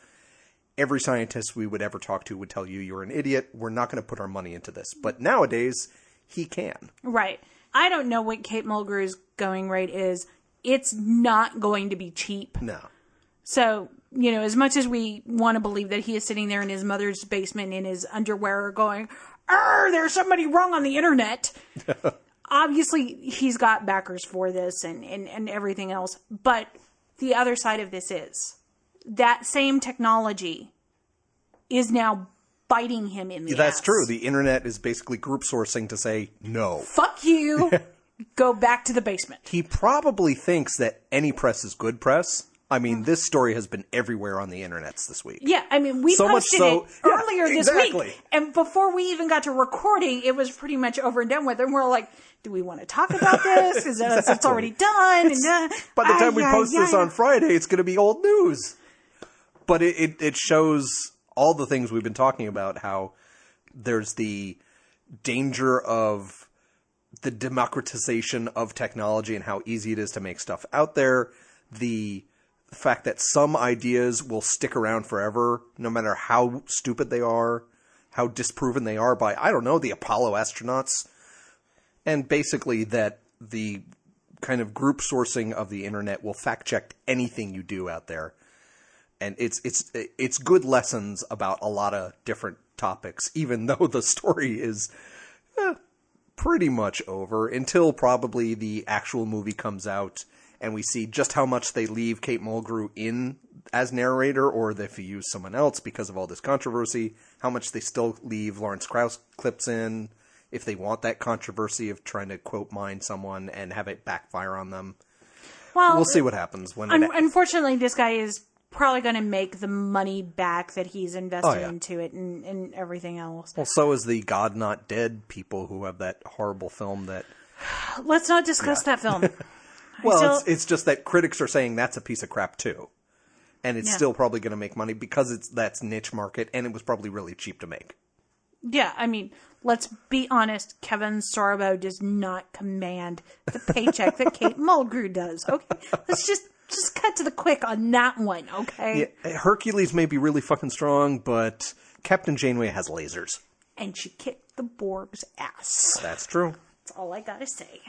every scientist we would ever talk to would tell you you're an idiot. We're not going to put our money into this. But nowadays, he can. Right. I don't know what Kate Mulgrew's going rate is. It's not going to be cheap. No. So, you know, as much as we want to believe that he is sitting there in his mother's basement in his underwear going, Arr, there's somebody wrong on the internet. Obviously, he's got backers for this and, and, and everything else. But the other side of this is that same technology is now biting him in the ass. That's ass. true. The internet is basically group sourcing to say no. Fuck you. Go back to the basement. He probably thinks that any press is good press. I mean, mm-hmm. this story has been everywhere on the internets this week. Yeah, I mean, we So much posted so- it Yeah, earlier this exactly. week, and before we even got to recording, it was pretty much over and done with. And we're like, "Do we want to talk about this? Is that it's already done?" And uh, By the time we ay, post ay, this ay. on Friday, it's going to be old news. But it, it, it shows all the things we've been talking about how there's the danger of the democratization of technology and how easy it is to make stuff out there. The fact that some ideas will stick around forever, no matter how stupid they are, how disproven they are by, I don't know, the Apollo astronauts. And basically that the kind of group sourcing of the internet will fact check anything you do out there. And it's it's it's good lessons about a lot of different topics, even though the story is eh, pretty much over until probably the actual movie comes out and we see just how much they leave Kate Mulgrew in as narrator or if you use someone else because of all this controversy, how much they still leave Lawrence Krauss clips in, if they want that controversy of trying to quote mine someone and have it backfire on them. Well, We'll see what happens when un- it unfortunately, this guy is probably going to make the money back that he's invested Oh, yeah. into it and, and everything else. Well, so is the God Not Dead people who have that horrible film that. Let's not discuss that film. Well, still- it's, it's just that critics are saying that's a piece of crap too. And it's Yeah. still probably going to make money because it's that's niche market and it was probably really cheap to make. yeah, I mean, let's be honest. Kevin Sorbo does not command the paycheck that Kate Mulgrew does. Okay, let's just just cut to the quick on that one. Okay, Yeah, Hercules may be really fucking strong, but Captain Janeway has lasers. and she kicked the Borg's ass. That's true. That's all I gotta say.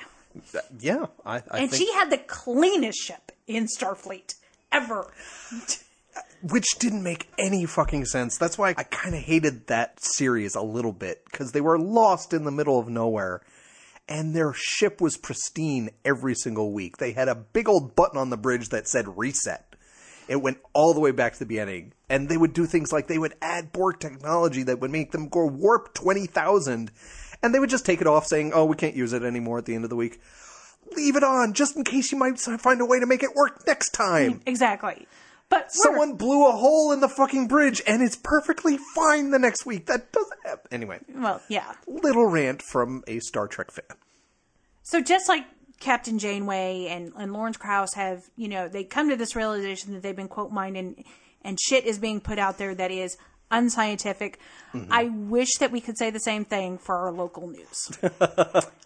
Yeah, I, I And think she had the cleanest ship in Starfleet ever. Which didn't make any fucking sense. That's why I kind of hated that series a little bit because they were lost in the middle of nowhere, and their ship was pristine every single week. They had a big old button on the bridge that said reset. It went all the way back to the beginning, and they would do things like they would add Borg technology that would make them go warp twenty thousand, and they would just take it off, saying, "Oh, we can't use it anymore." At the end of the week. Leave it on just in case you might find a way to make it work next time. Exactly. But Someone blew a hole in the fucking bridge and it's perfectly fine the next week. That doesn't happen. Anyway, well, yeah. little rant from a Star Trek fan. So just like Captain Janeway and, and Lawrence Krauss have, you know, they come to this realization that they've been quote mined and and shit is being put out there that is unscientific. Mm-hmm. I wish that we could say the same thing for our local news.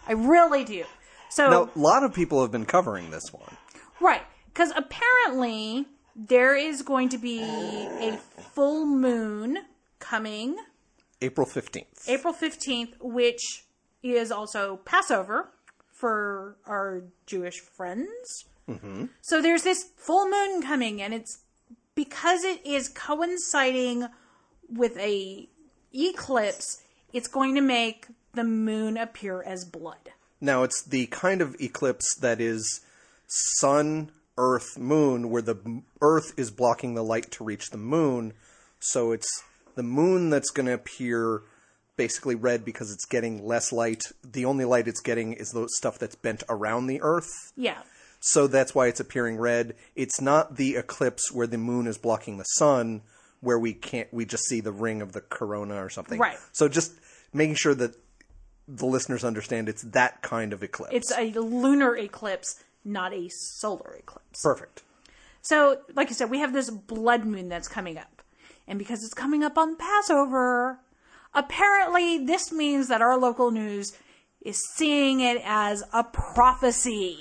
I really do. So Now, a lot of people have been covering this one. Right. Because apparently there is going to be a full moon coming April 15th. April 15th, which is also Passover for our Jewish friends. Mm-hmm. So there's this full moon coming, and it's because it is coinciding with a eclipse, it's going to make the moon appear as blood. Now, it's the kind of eclipse that is sun, earth, moon, where the earth is blocking the light to reach the moon. So it's the moon that's going to appear basically red because it's getting less light. The only light it's getting is the stuff that's bent around the earth. Yeah. So that's why it's appearing red. It's not the eclipse where the moon is blocking the sun, where we can't we just see the ring of the corona or something. Right. So just making sure that the listeners understand it's that kind of eclipse. It's a lunar eclipse, not a solar eclipse. perfect. So, like I said, we have this blood moon that's coming up. And because it's coming up on Passover, apparently this means that our local news is seeing it as a prophecy.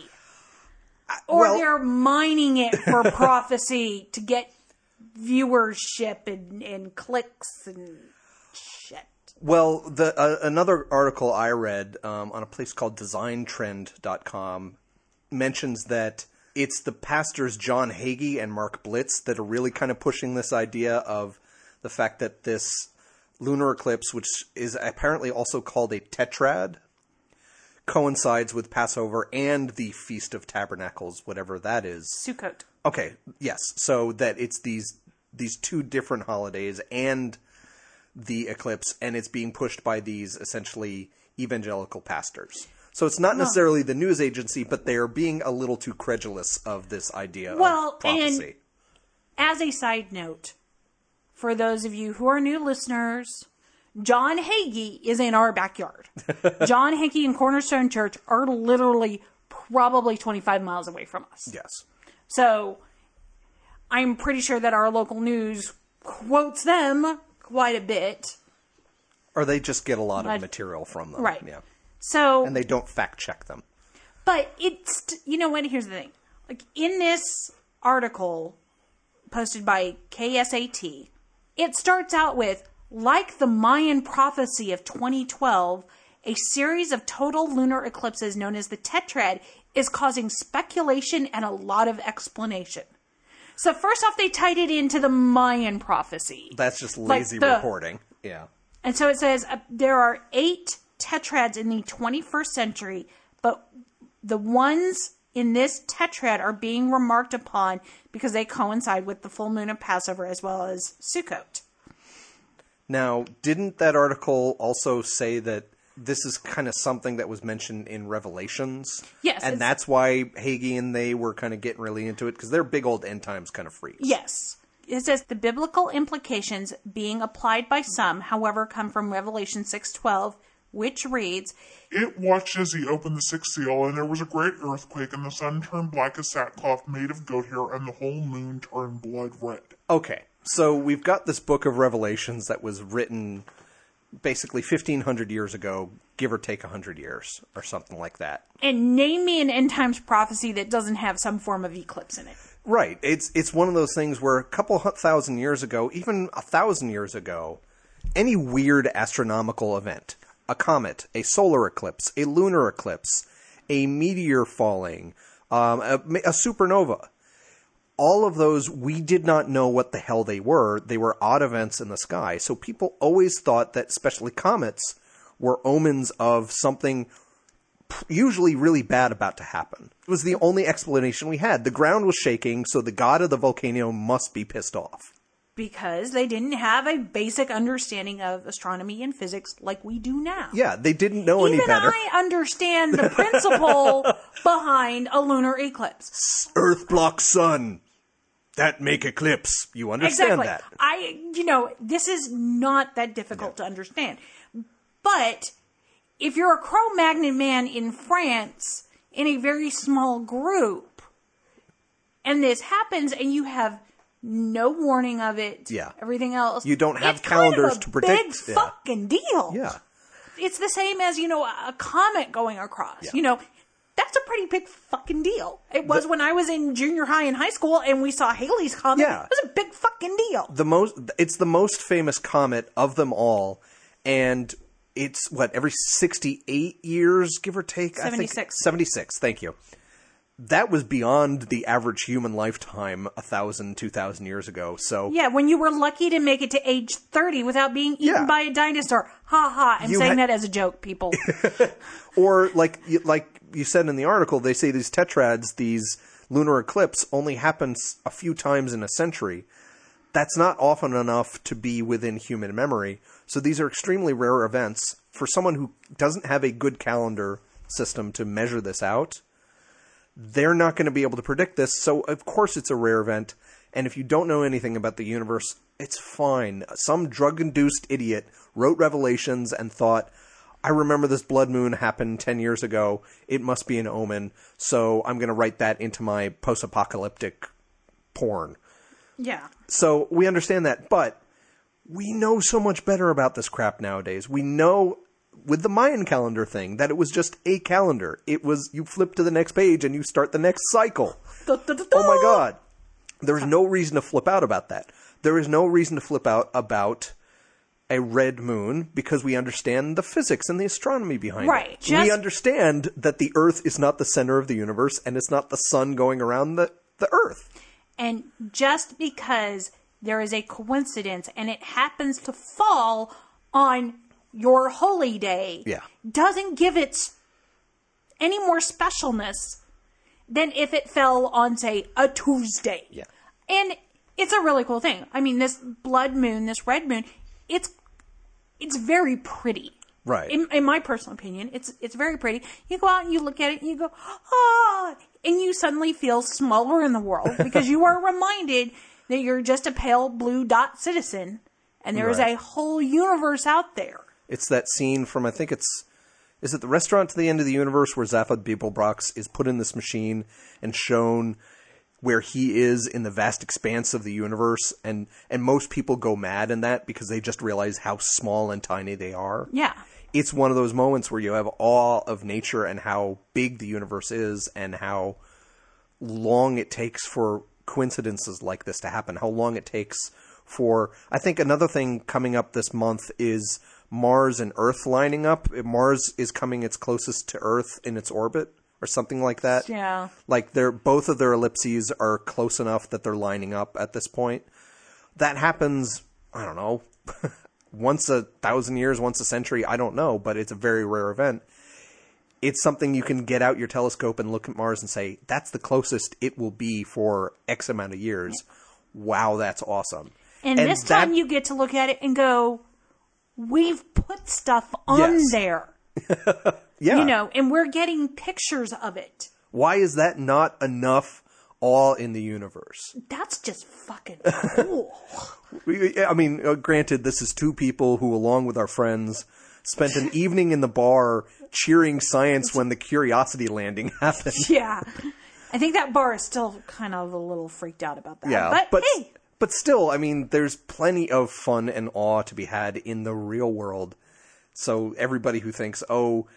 Or well- they're mining it for prophecy to get viewership and, and clicks and shit. Well, the uh, another article I read um, on a place called DesignTrend.com mentions that it's the pastors John Hagee and Mark Biltz that are really kind of pushing this idea of the fact that this lunar eclipse, which is apparently also called a tetrad, coincides with Passover and the Feast of Tabernacles, whatever that is. Sukkot. Okay, yes. So that it's these these two different holidays and the eclipse, and it's being pushed by these essentially evangelical pastors. So it's not necessarily the news agency, but they are being a little too credulous of this idea Well, of prophecy. and- As a side note, for those of you who are new listeners, John Hagee is in our backyard. John Hagee and Cornerstone Church are literally probably 25 miles away from us. yes. So I'm pretty sure that our local news quotes them quite a bit. Or they just get a lot of material from them. Right. Yeah. So And they don't fact check them. But it's you know what? Here's the thing. Like in this article posted by KSAT, it starts out with like the Mayan prophecy of 2012, a series of total lunar eclipses known as the tetrad is causing speculation and a lot of explanation. So first off, they tied it into the Mayan prophecy. That's just Like lazy the- reporting. Yeah. And so it says uh, there are eight tetrads in the 21st century, but the ones in this tetrad are being remarked upon because they coincide with the full moon of Passover as well as Sukkot. Now, didn't that article also say that this is kind of something that was mentioned in Revelations? Yes, And that's why Hagee and they were kind of getting really into it because they're big old end times kind of freaks. Yes. it says the biblical implications being applied by some, however, come from Revelation 6:12, which reads, It watched as he opened the sixth seal, and there was a great earthquake, and the sun turned black as sackcloth made of goat hair, and the whole moon turned blood red. Okay, so we've got this book of Revelations that was written basically 1500 years ago, give or take 100 years or something like that. and name me an end times prophecy that doesn't have some form of eclipse in it. Right. It's it's one of those things where a couple hu- thousand years ago, even a thousand years ago, any weird astronomical event, a comet, a solar eclipse, a lunar eclipse, a meteor falling, um, a, a supernova, all of those we did not know what the hell they were. They were odd events in the sky. So people always thought that, especially comets, were omens of something usually really bad about to happen. It was the only explanation we had. The ground was shaking, so the god of the volcano must be pissed off. Because they didn't have a basic understanding of astronomy and physics like we do now. Yeah, they didn't know any better. Even. I understand the principle behind a lunar eclipse. Earth blocks sun. That make eclipse. You understand exactly. that. I, you know, this is not that difficult to understand. But if you're a Cro-Magnon man in France in a very small group, and this happens, and you have no warning of it, Yeah. everything else, You don't have it's kind of calendars a to predict- Big yeah. fucking deal. Yeah. it's the same as you know a comet going across. Yeah. You know, that's a pretty big fucking deal. It was when I was in junior high and high school, and we saw Halley's comet. Yeah. it was a big fucking deal. The most it's the most famous comet of them all and it's what every 68 years give or take I think 76. 76 thank you that was beyond the average human lifetime a thousand two thousand years ago so Yeah, when you were lucky to make it to age 30 without being eaten Yeah. by a dinosaur. Ha ha. I'm You saying had- that as a joke, people. or like you- like you said in the article they say these tetrads these lunar eclipse only happens a few times in a century that's not often enough to be within human memory so these are extremely rare events for someone who doesn't have a good calendar system to measure this out they're not going to be able to predict this so of course it's a rare event and if you don't know anything about the universe it's fine some drug induced idiot wrote revelations and thought I remember this blood moon happened 10 years ago. It must be an omen. So I'm going to write that into my post apocalyptic porn. yeah. So we understand that. But we know so much better about this crap nowadays. We know with the Mayan calendar thing that it was just a calendar. It was you flip to the next page and you start the next cycle. Oh my god. There's no reason to flip out about that. There is no reason to flip out about a red moon because we understand the physics and the astronomy behind Right, it. just- we understand that the earth is not the center of the universe and it's not the sun going around the, the earth. And just because there is a coincidence and it happens to fall on your holy day Yeah. doesn't give it any more specialness than if it fell on, say, a Tuesday. Yeah. And it's a really cool thing. I mean, this blood moon, this red moon, it's it's very pretty. Right. In, in my personal opinion, it's it's very pretty. You go out and you look at it and you go, ah, and you suddenly feel smaller in the world because you are reminded that you're just a pale blue dot citizen, and there is Right. a whole universe out there. It's that scene from I think it's is it the restaurant to the end of the universe where Zaphod Beeblebrox is put in this machine and shown where he is in the vast expanse of the universe and and most people go mad in that because they just realize how small and tiny they are. Yeah. It's one of those moments where you have awe of nature and how big the universe is and how long it takes for coincidences like this to happen. How long it takes for I think another thing coming up this month is Mars and Earth lining up. Mars is coming its closest to Earth in its orbit or something like that. Yeah. Like they're both of their ellipses are close enough that they're lining up at this point. That happens, I don't know, once a thousand years, once a century, I don't know, but it's a very rare event. It's something you can get out your telescope and look at Mars and say, that's the closest it will be for X amount of years. Wow, that's awesome. And, this that- time you get to look at it and go, we've put stuff on Yes. there, yeah. you know, and we're getting pictures of it. Why is that not enough awe in the universe. That's just fucking cool. I mean, uh, granted, this is two people who, along with our friends, spent an evening in the bar cheering science when the Curiosity landing happened. yeah. I think that bar is still kind of a little freaked out about that. Yeah, But, but hey, but still, I mean, there's plenty of fun and awe to be had in the real world. So everybody who thinks, oh,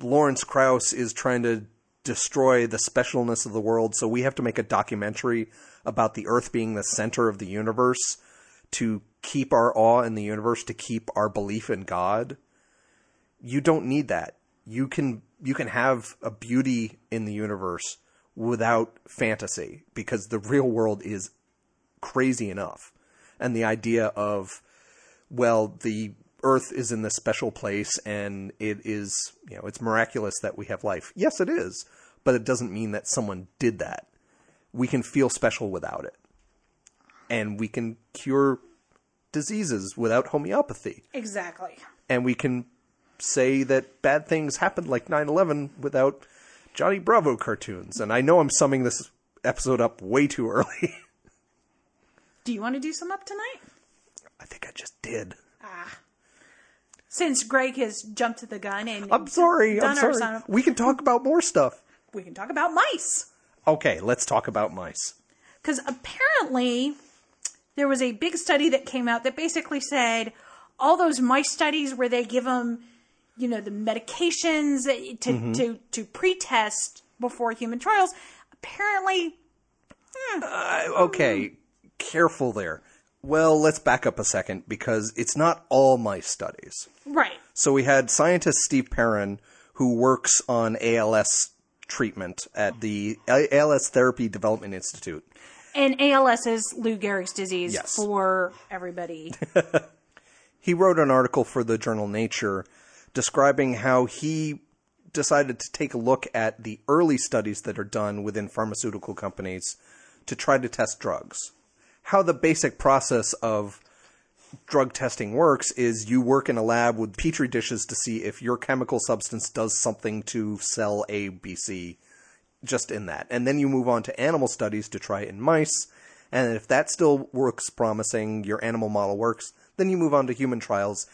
Lawrence Krauss is trying to destroy the specialness of the world, so we have to make a documentary about the Earth being the center of the universe to keep our awe in the universe, to keep our belief in God. You don't need that. You can you can have a beauty in the universe without fantasy because the real world is crazy enough. And the idea of, well, the earth is in this special place and it is, you know, it's miraculous that we have life. Yes, it is. But it doesn't mean that someone did that. We can feel special without it. And we can cure diseases without homeopathy. exactly. And we can say that bad things happened like 9 11 without Johnny Bravo cartoons. And I know I'm summing this episode up way too early. Do you want to do some up tonight? I think I just did. Ah. Since Greg has jumped to the gun and I'm sorry. I'm sorry. sign- We can talk about more stuff. we can talk about mice. Okay, let's talk about mice. Because apparently there was a big study that came out that basically said all those mice studies where they give them, you know, the medications to Mm-hmm. to to pre-test before human trials. Apparently, Okay, careful there. Well, let's back up a second because it's not all mice studies. right? So we had scientist Steve Perrin who works on ALS treatment at the ALS Therapy Development Institute. And ALS is Lou Gehrig's disease Yes. for everybody. he wrote an article for the journal Nature describing how he decided to take a look at the early studies that are done within pharmaceutical companies to try to test drugs. How the basic process of drug testing works is you work in a lab with petri dishes to see if your chemical substance does something to cell A, B, C, just in that. And then you move on to animal studies to try it in mice. And if that still works promising, your animal model works, then you move on to human trials.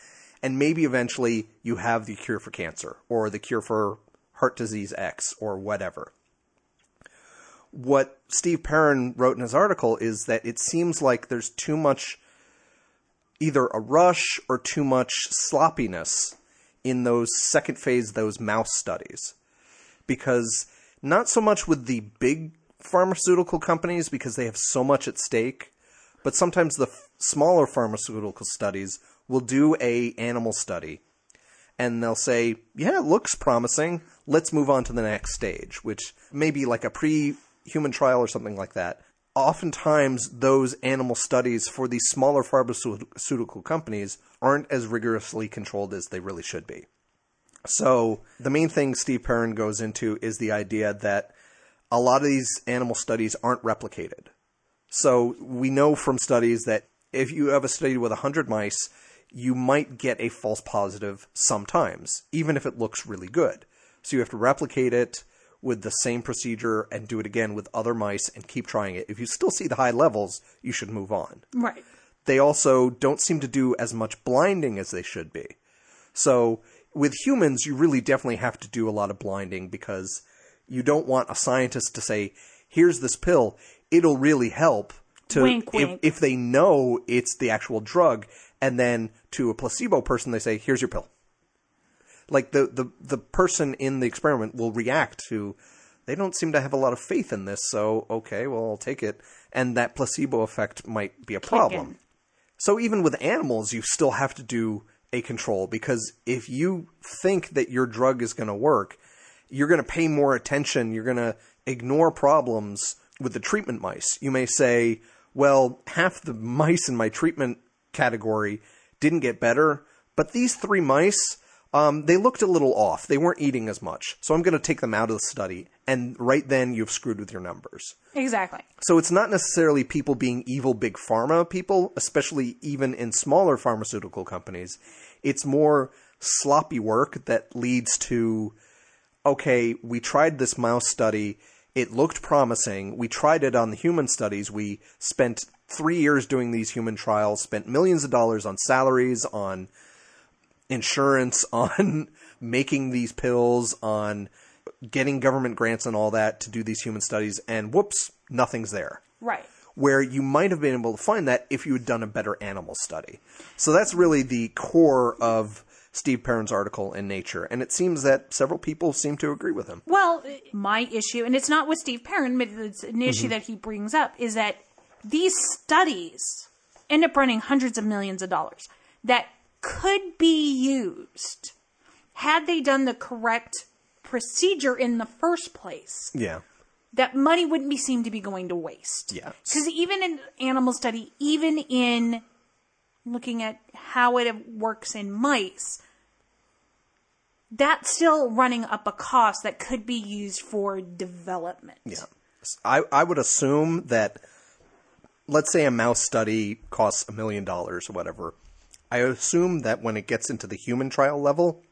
And maybe eventually you have the cure for cancer or the cure for heart disease X or whatever. What Steve Perrin wrote in his article is that it seems like there's too much either a rush or too much sloppiness in those second phase, those mouse studies. Because not so much with the big pharmaceutical companies because they have so much at stake, but sometimes the f- smaller pharmaceutical studies will do a animal study and they'll say, "Yeah, it looks promising. Let's move on to the next stage," which may be like a pre-human trial or something like that. Oftentimes, those animal studies for these smaller pharmaceutical companies aren't as rigorously controlled as they really should be. So, the main thing Steve Perrin goes into is the idea that a lot of these animal studies aren't replicated. So we know from studies that if you have a study with 100 mice, you might get a false positive sometimes, even if it looks really good. So you have to replicate it with the same procedure and do it again with other mice and keep trying it. If you still see the high levels, you should move on. right. They also don't seem to do as much blinding as they should be. So with humans, you really definitely have to do a lot of blinding because you don't want a scientist to say, here's this pill, it'll really help to Wink, if, wink. if they know it's the actual drug and then to a placebo person they say, here's your pill. Like the, the, the person in the experiment will react to they don't seem to have a lot of faith in this, so okay, well I'll take it. And that placebo effect might be a problem. So even with animals, you still have to do a control because if you think that your drug is going to work, you're going to pay more attention. You're going to ignore problems with the treatment mice. You may say, well, half the mice in my treatment category didn't get better, but these three mice, um, they looked a little off. They weren't eating as much. So I'm going to take them out of the study. And right then you've screwed with your numbers. Exactly. So it's not necessarily people being evil big pharma people, especially even in smaller pharmaceutical companies. It's more sloppy work that leads to okay, we tried this mouse study It looked promising. We tried it on the human studies. We spent three years doing these human trials, spent millions of dollars on salaries, on insurance, on making these pills, on getting government grants and all that to do these human studies, and whoops, nothing's there. Right. Where you might have been able to find that if you had done a better animal study. So that's really the core of Steve Perrin's article in Nature, and it seems that several people seem to agree with him. Well, my issue, and it's not with Steve Perrin, but it's an issue mm-hmm. that he brings up, is that these studies end up running hundreds of millions of dollars that could be used had they done the correct procedure in the first place. Yeah. That money wouldn't be seem to be going to waste. Yeah. Because even in animal study, even in looking at how it works in mice, that's still running up a cost that could be used for development. Yeah. I, I would assume that, let's say a mouse study costs a million dollars or whatever. I assume that when it gets into the human trial level,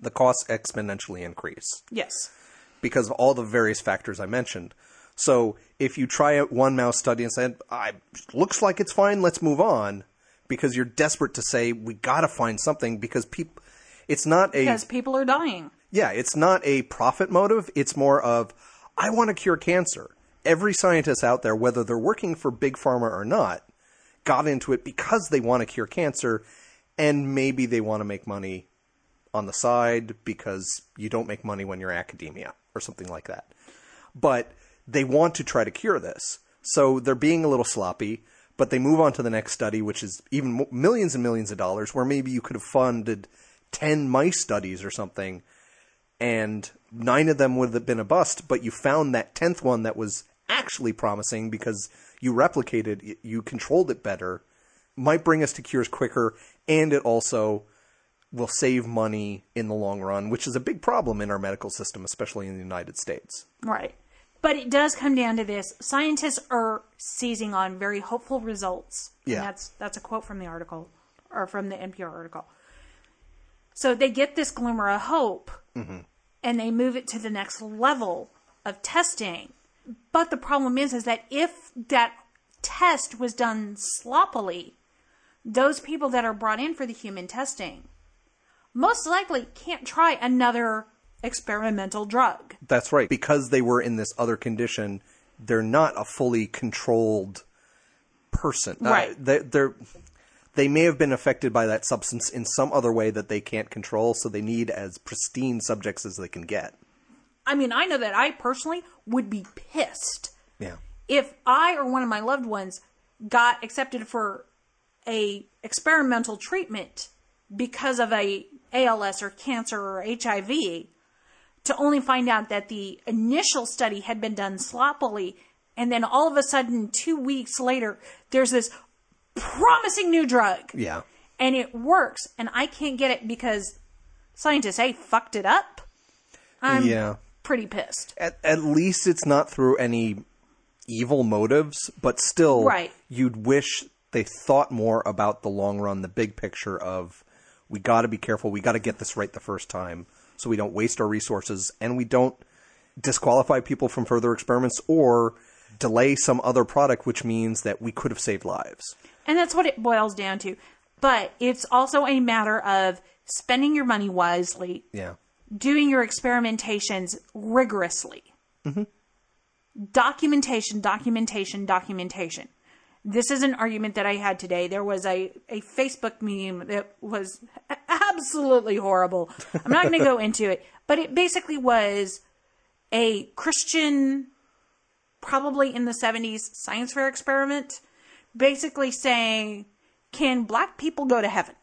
the costs exponentially increase Yes. because of all the various factors I mentioned. So if you try out one mouse study and said, I looks like it's fine, let's move on, because you're desperate to say we gotta find something because people, it's not a Because people are dying. yeah, it's not a profit motive. It's more of, I want to cure cancer. Every scientist out there, whether they're working for Big Pharma or not, got into it because they want to cure cancer and maybe they want to make money on the side because you don't make money when you're academia or something like that. But they want to try to cure this. So they're being a little sloppy, but they move on to the next study, which is even millions and millions of dollars, where maybe you could have funded 10 mice studies or something, and nine of them would have been a bust, but you found that 10th one that was actually promising because you replicated, it, you controlled it better, might bring us to cures quicker, and it also will save money in the long run, which is a big problem in our medical system, especially in the United States. Right. But it does come down to this. Scientists are seizing on very hopeful results. Yeah. And that's that's a quote from the article or from the NPR article. So they get this glimmer of hope mm-hmm. and they move it to the next level of testing. But the problem is is that if that test was done sloppily, those people that are brought in for the human testing most likely can't try another experimental drug. That's right. Because they were in this other condition, they're not a fully controlled person. Uh, Right. they, they're they may have been affected by that substance in some other way that they can't control, so they need as pristine subjects as they can get. I mean, I know that I personally would be pissed Yeah. if I or one of my loved ones got accepted for a experimental treatment because of a ALS or cancer or HIV to only find out that the initial study had been done sloppily and then all of a sudden 2 weeks later there's this promising new drug Yeah. and it works and I can't get it because scientists A fucked it up. I'm yeah. Pretty pissed. At, at least it's not through any evil motives, but still, Right. you'd wish they thought more about the long run, the big picture of we got to be careful, we got to get this right the first time so we don't waste our resources and we don't disqualify people from further experiments or delay some other product, which means that we could have saved lives. And that's what it boils down to. But it's also a matter of spending your money wisely, Yeah. Doing your experimentations rigorously. Mm-hmm. Documentation, documentation, documentation. This is an argument that I had today. There was a, a Facebook meme that was absolutely horrible. I'm not going to go into it, but it basically was a Christian, probably in the 70s, science fair experiment, basically saying, Can black people go to heaven?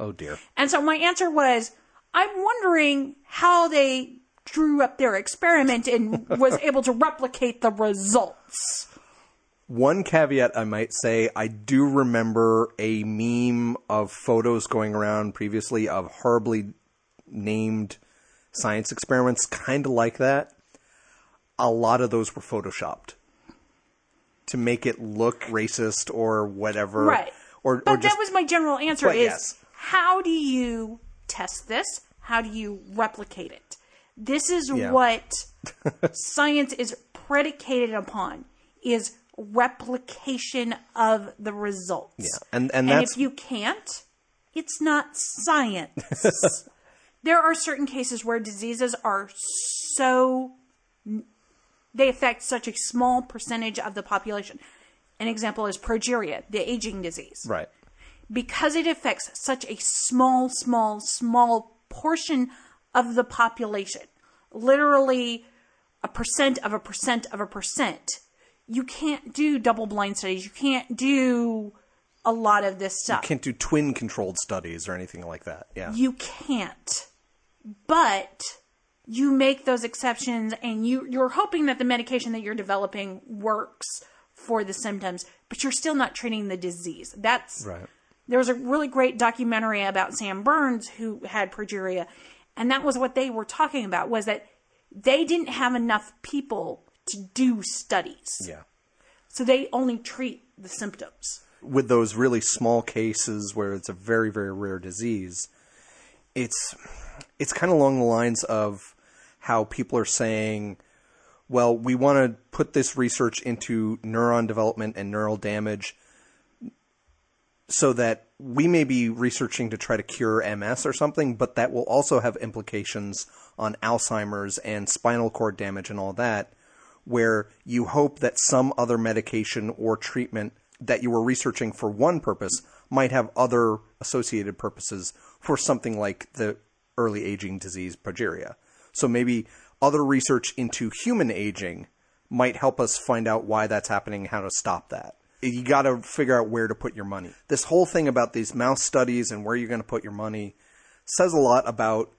Oh dear. And so my answer was, I'm wondering how they drew up their experiment and was able to replicate the results. One caveat I might say, I do remember a meme of photos going around previously of horribly named science experiments, kind of like that. A lot of those were photoshopped to make it look racist or whatever. Right. Or, or But just that was my general answer is yes. how do you test this? How do you replicate it? This is Yeah. what science is predicated upon is replication of the results. Yeah, and and And if you can't, it's not science. there are certain cases where diseases are so they affect such a small percentage of the population. An example is progeria, the aging disease. right. Because it affects such a small, small, small portion of the population, literally a percent of a percent of a percent, you can't do double blind studies. You can't do a lot of this stuff. You can't do twin controlled studies or anything like that. Yeah. You can't. But you make those exceptions and you you're hoping that the medication that you're developing works for the symptoms, but you're still not treating the disease. That's Right. There was a really great documentary about Sam Berns who had progeria, and that was what they were talking about was that they didn't have enough people to do studies. Yeah. So they only treat the symptoms. with those really small cases where it's a very very rare disease it's it's kind of along the lines of how people are saying well we want to put this research into neuron development and neural damage so that we may be researching to try to cure MS or something, but that will also have implications on Alzheimer's and spinal cord damage and all that, where you hope that some other medication or treatment that you were researching for one purpose might have other associated purposes for something like the early aging disease progeria. So maybe other research into human aging might help us find out why that's happening, how to stop that. You got to figure out where to put your money. This whole thing about these mouse studies and where you're going to put your money says a lot about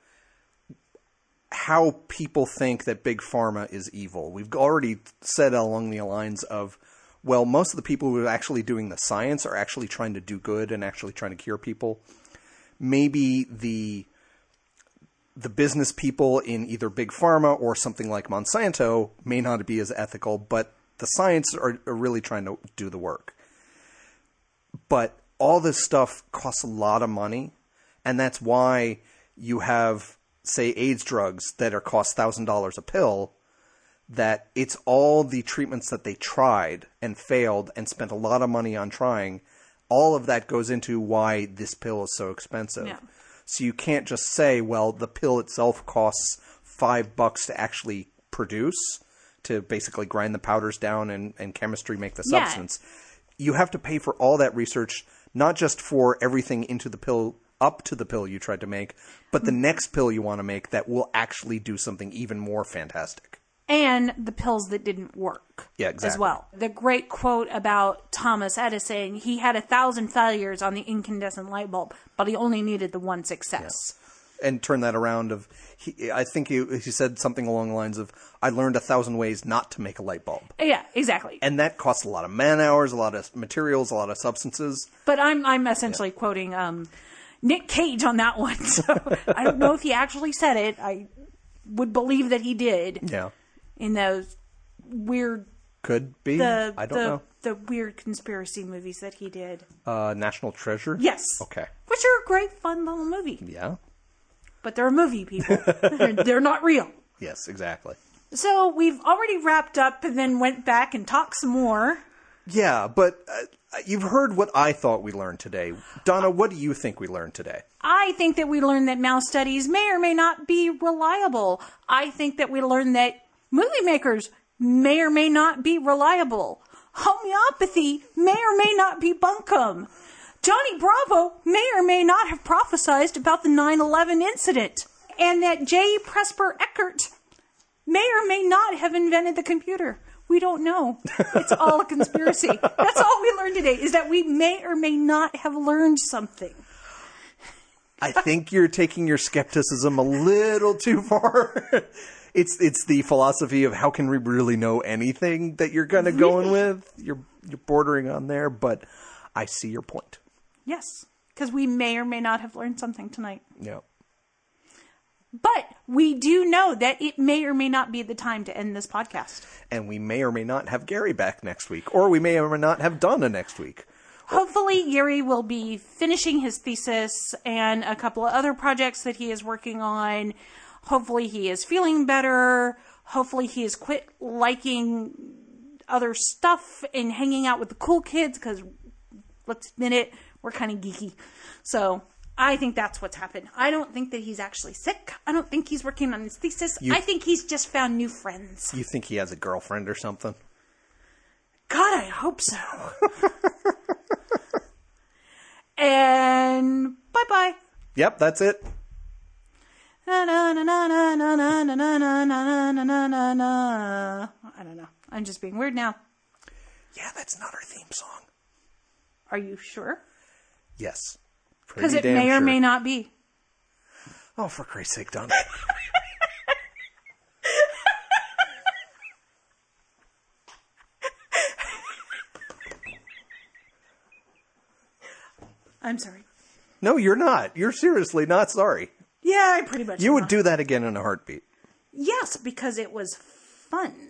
how people think that big pharma is evil. We've already said along the lines of, well, most of the people who are actually doing the science are actually trying to do good and actually trying to cure people. Maybe the the business people in either big pharma or something like Monsanto may not be as ethical, but the science are, are really trying to do the work. But all this stuff costs a lot of money, and that's why you have, say, AIDS drugs that are cost thousand dollars a pill. That it's all the treatments that they tried and failed and spent a lot of money on trying. All of that goes into why this pill is so expensive. Yeah. So you can't just say, well, the pill itself costs five bucks to actually produce, to basically grind the powders down and, and chemistry make the Yeah. substance. You have to pay for all that research, not just for everything into the pill, up to the pill you tried to make, but the Mm. next pill you want to make that will actually do something even more fantastic. and the pills that didn't work. Yeah, As exactly. well. The great quote about Thomas Edison he had a thousand failures on the incandescent light bulb, but he only needed the one success. And turn that around of, he, I think he, he said something along the lines of, I learned a thousand ways not to make a light bulb. Yeah, exactly. And that costs a lot of man hours, a lot of materials, a lot of substances. But I'm I'm essentially quoting um, Nick Cage on that one. So I don't know if he actually said it. I would believe that he did Yeah. in those weird Could be. the I don't the, know. the weird conspiracy movies that he did. Uh, National Treasure? Yes. Okay. Which are a great fun little movie. Yeah. But they're a movie, people. they're, they're not real. Yes, exactly. So we've already wrapped up and then went back and talked some more. Yeah, but uh, you've heard what I thought we learned today. Donna, what do you think we learned today? I think that we learned that mouse studies may or may not be reliable. I think that we learned that movie makers may or may not be reliable. Homeopathy may or may not be bunkum. Johnny Bravo may or may not have prophesized about the 9 11 incident. And that J. Presper Eckert may or may not have invented the computer. We don't know. It's all a conspiracy. That's all we learned today is that we may or may not have learned something. I think you're taking your skepticism a little too far. it's it's the philosophy of how can we really know anything that you're kind of going with. You're you're bordering on there, but I see your point. Yes, because we may or may not have learned something tonight. Yeah. But we do know that it may or may not be the time to end this podcast. And we may or may not have Gary back next week, or we may or may not have Donna next week. Hopefully, Yuri will be finishing his thesis and a couple of other projects that he is working on. Hopefully he is feeling better. Hopefully he has quit liking other stuff and hanging out with the cool kids because let's admit it, we're kind of geeky. So I think that's what's happened. I don't think that he's actually sick. I don't think he's working on his thesis. You, I think he's just found new friends. You think he has a girlfriend or something? God, I hope so. and bye bye. Yep, that's it. I don't know. I'm just being weird now. Yeah, that's not our theme song. Are you sure? Yes. Because it may or may not be. Oh, for Christ's sake, Don. I'm sorry. no, you're not. You're seriously not sorry. Yeah, I pretty much. You would know. do that again in a heartbeat. Yes, because it was fun.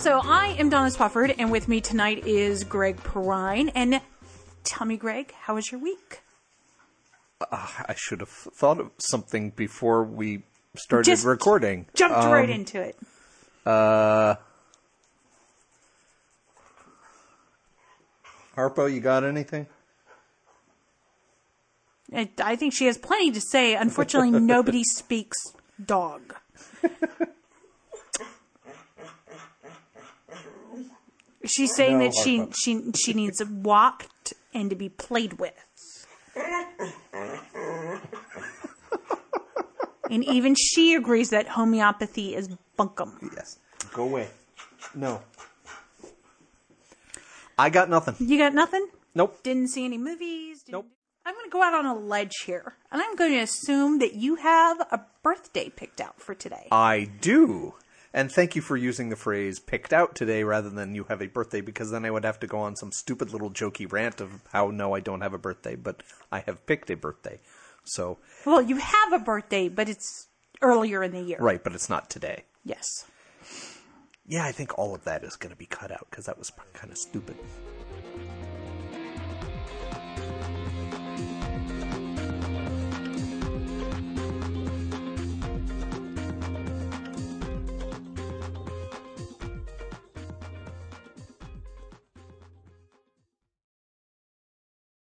So I am Donna Spofford, and with me tonight is Greg Perrine. And tell me, Greg, how was your week? I should have thought of something before we started Just recording. Jumped right Um, into it. Uh, Harpo, you got anything? I, I think she has plenty to say. Unfortunately, nobody speaks dog. She's saying No, that she Harpo. she she needs a walked and to be played with. and even she agrees that homeopathy is bunkum. Yes. Go away. No. I got nothing. You got nothing? Nope. Didn't see any movies? Didn't- Nope. I'm going to go out on a ledge here, and I'm going to assume that you have a birthday picked out for today. I do. And thank you for using the phrase picked out today rather than you have a birthday because then I would have to go on some stupid little jokey rant of how no, I don't have a birthday, but I have picked a birthday. So, Well, you have a birthday, but it's earlier in the year. right, but it's not today. Yes. Yeah, I think all of that is going to be cut out because that was kind of stupid.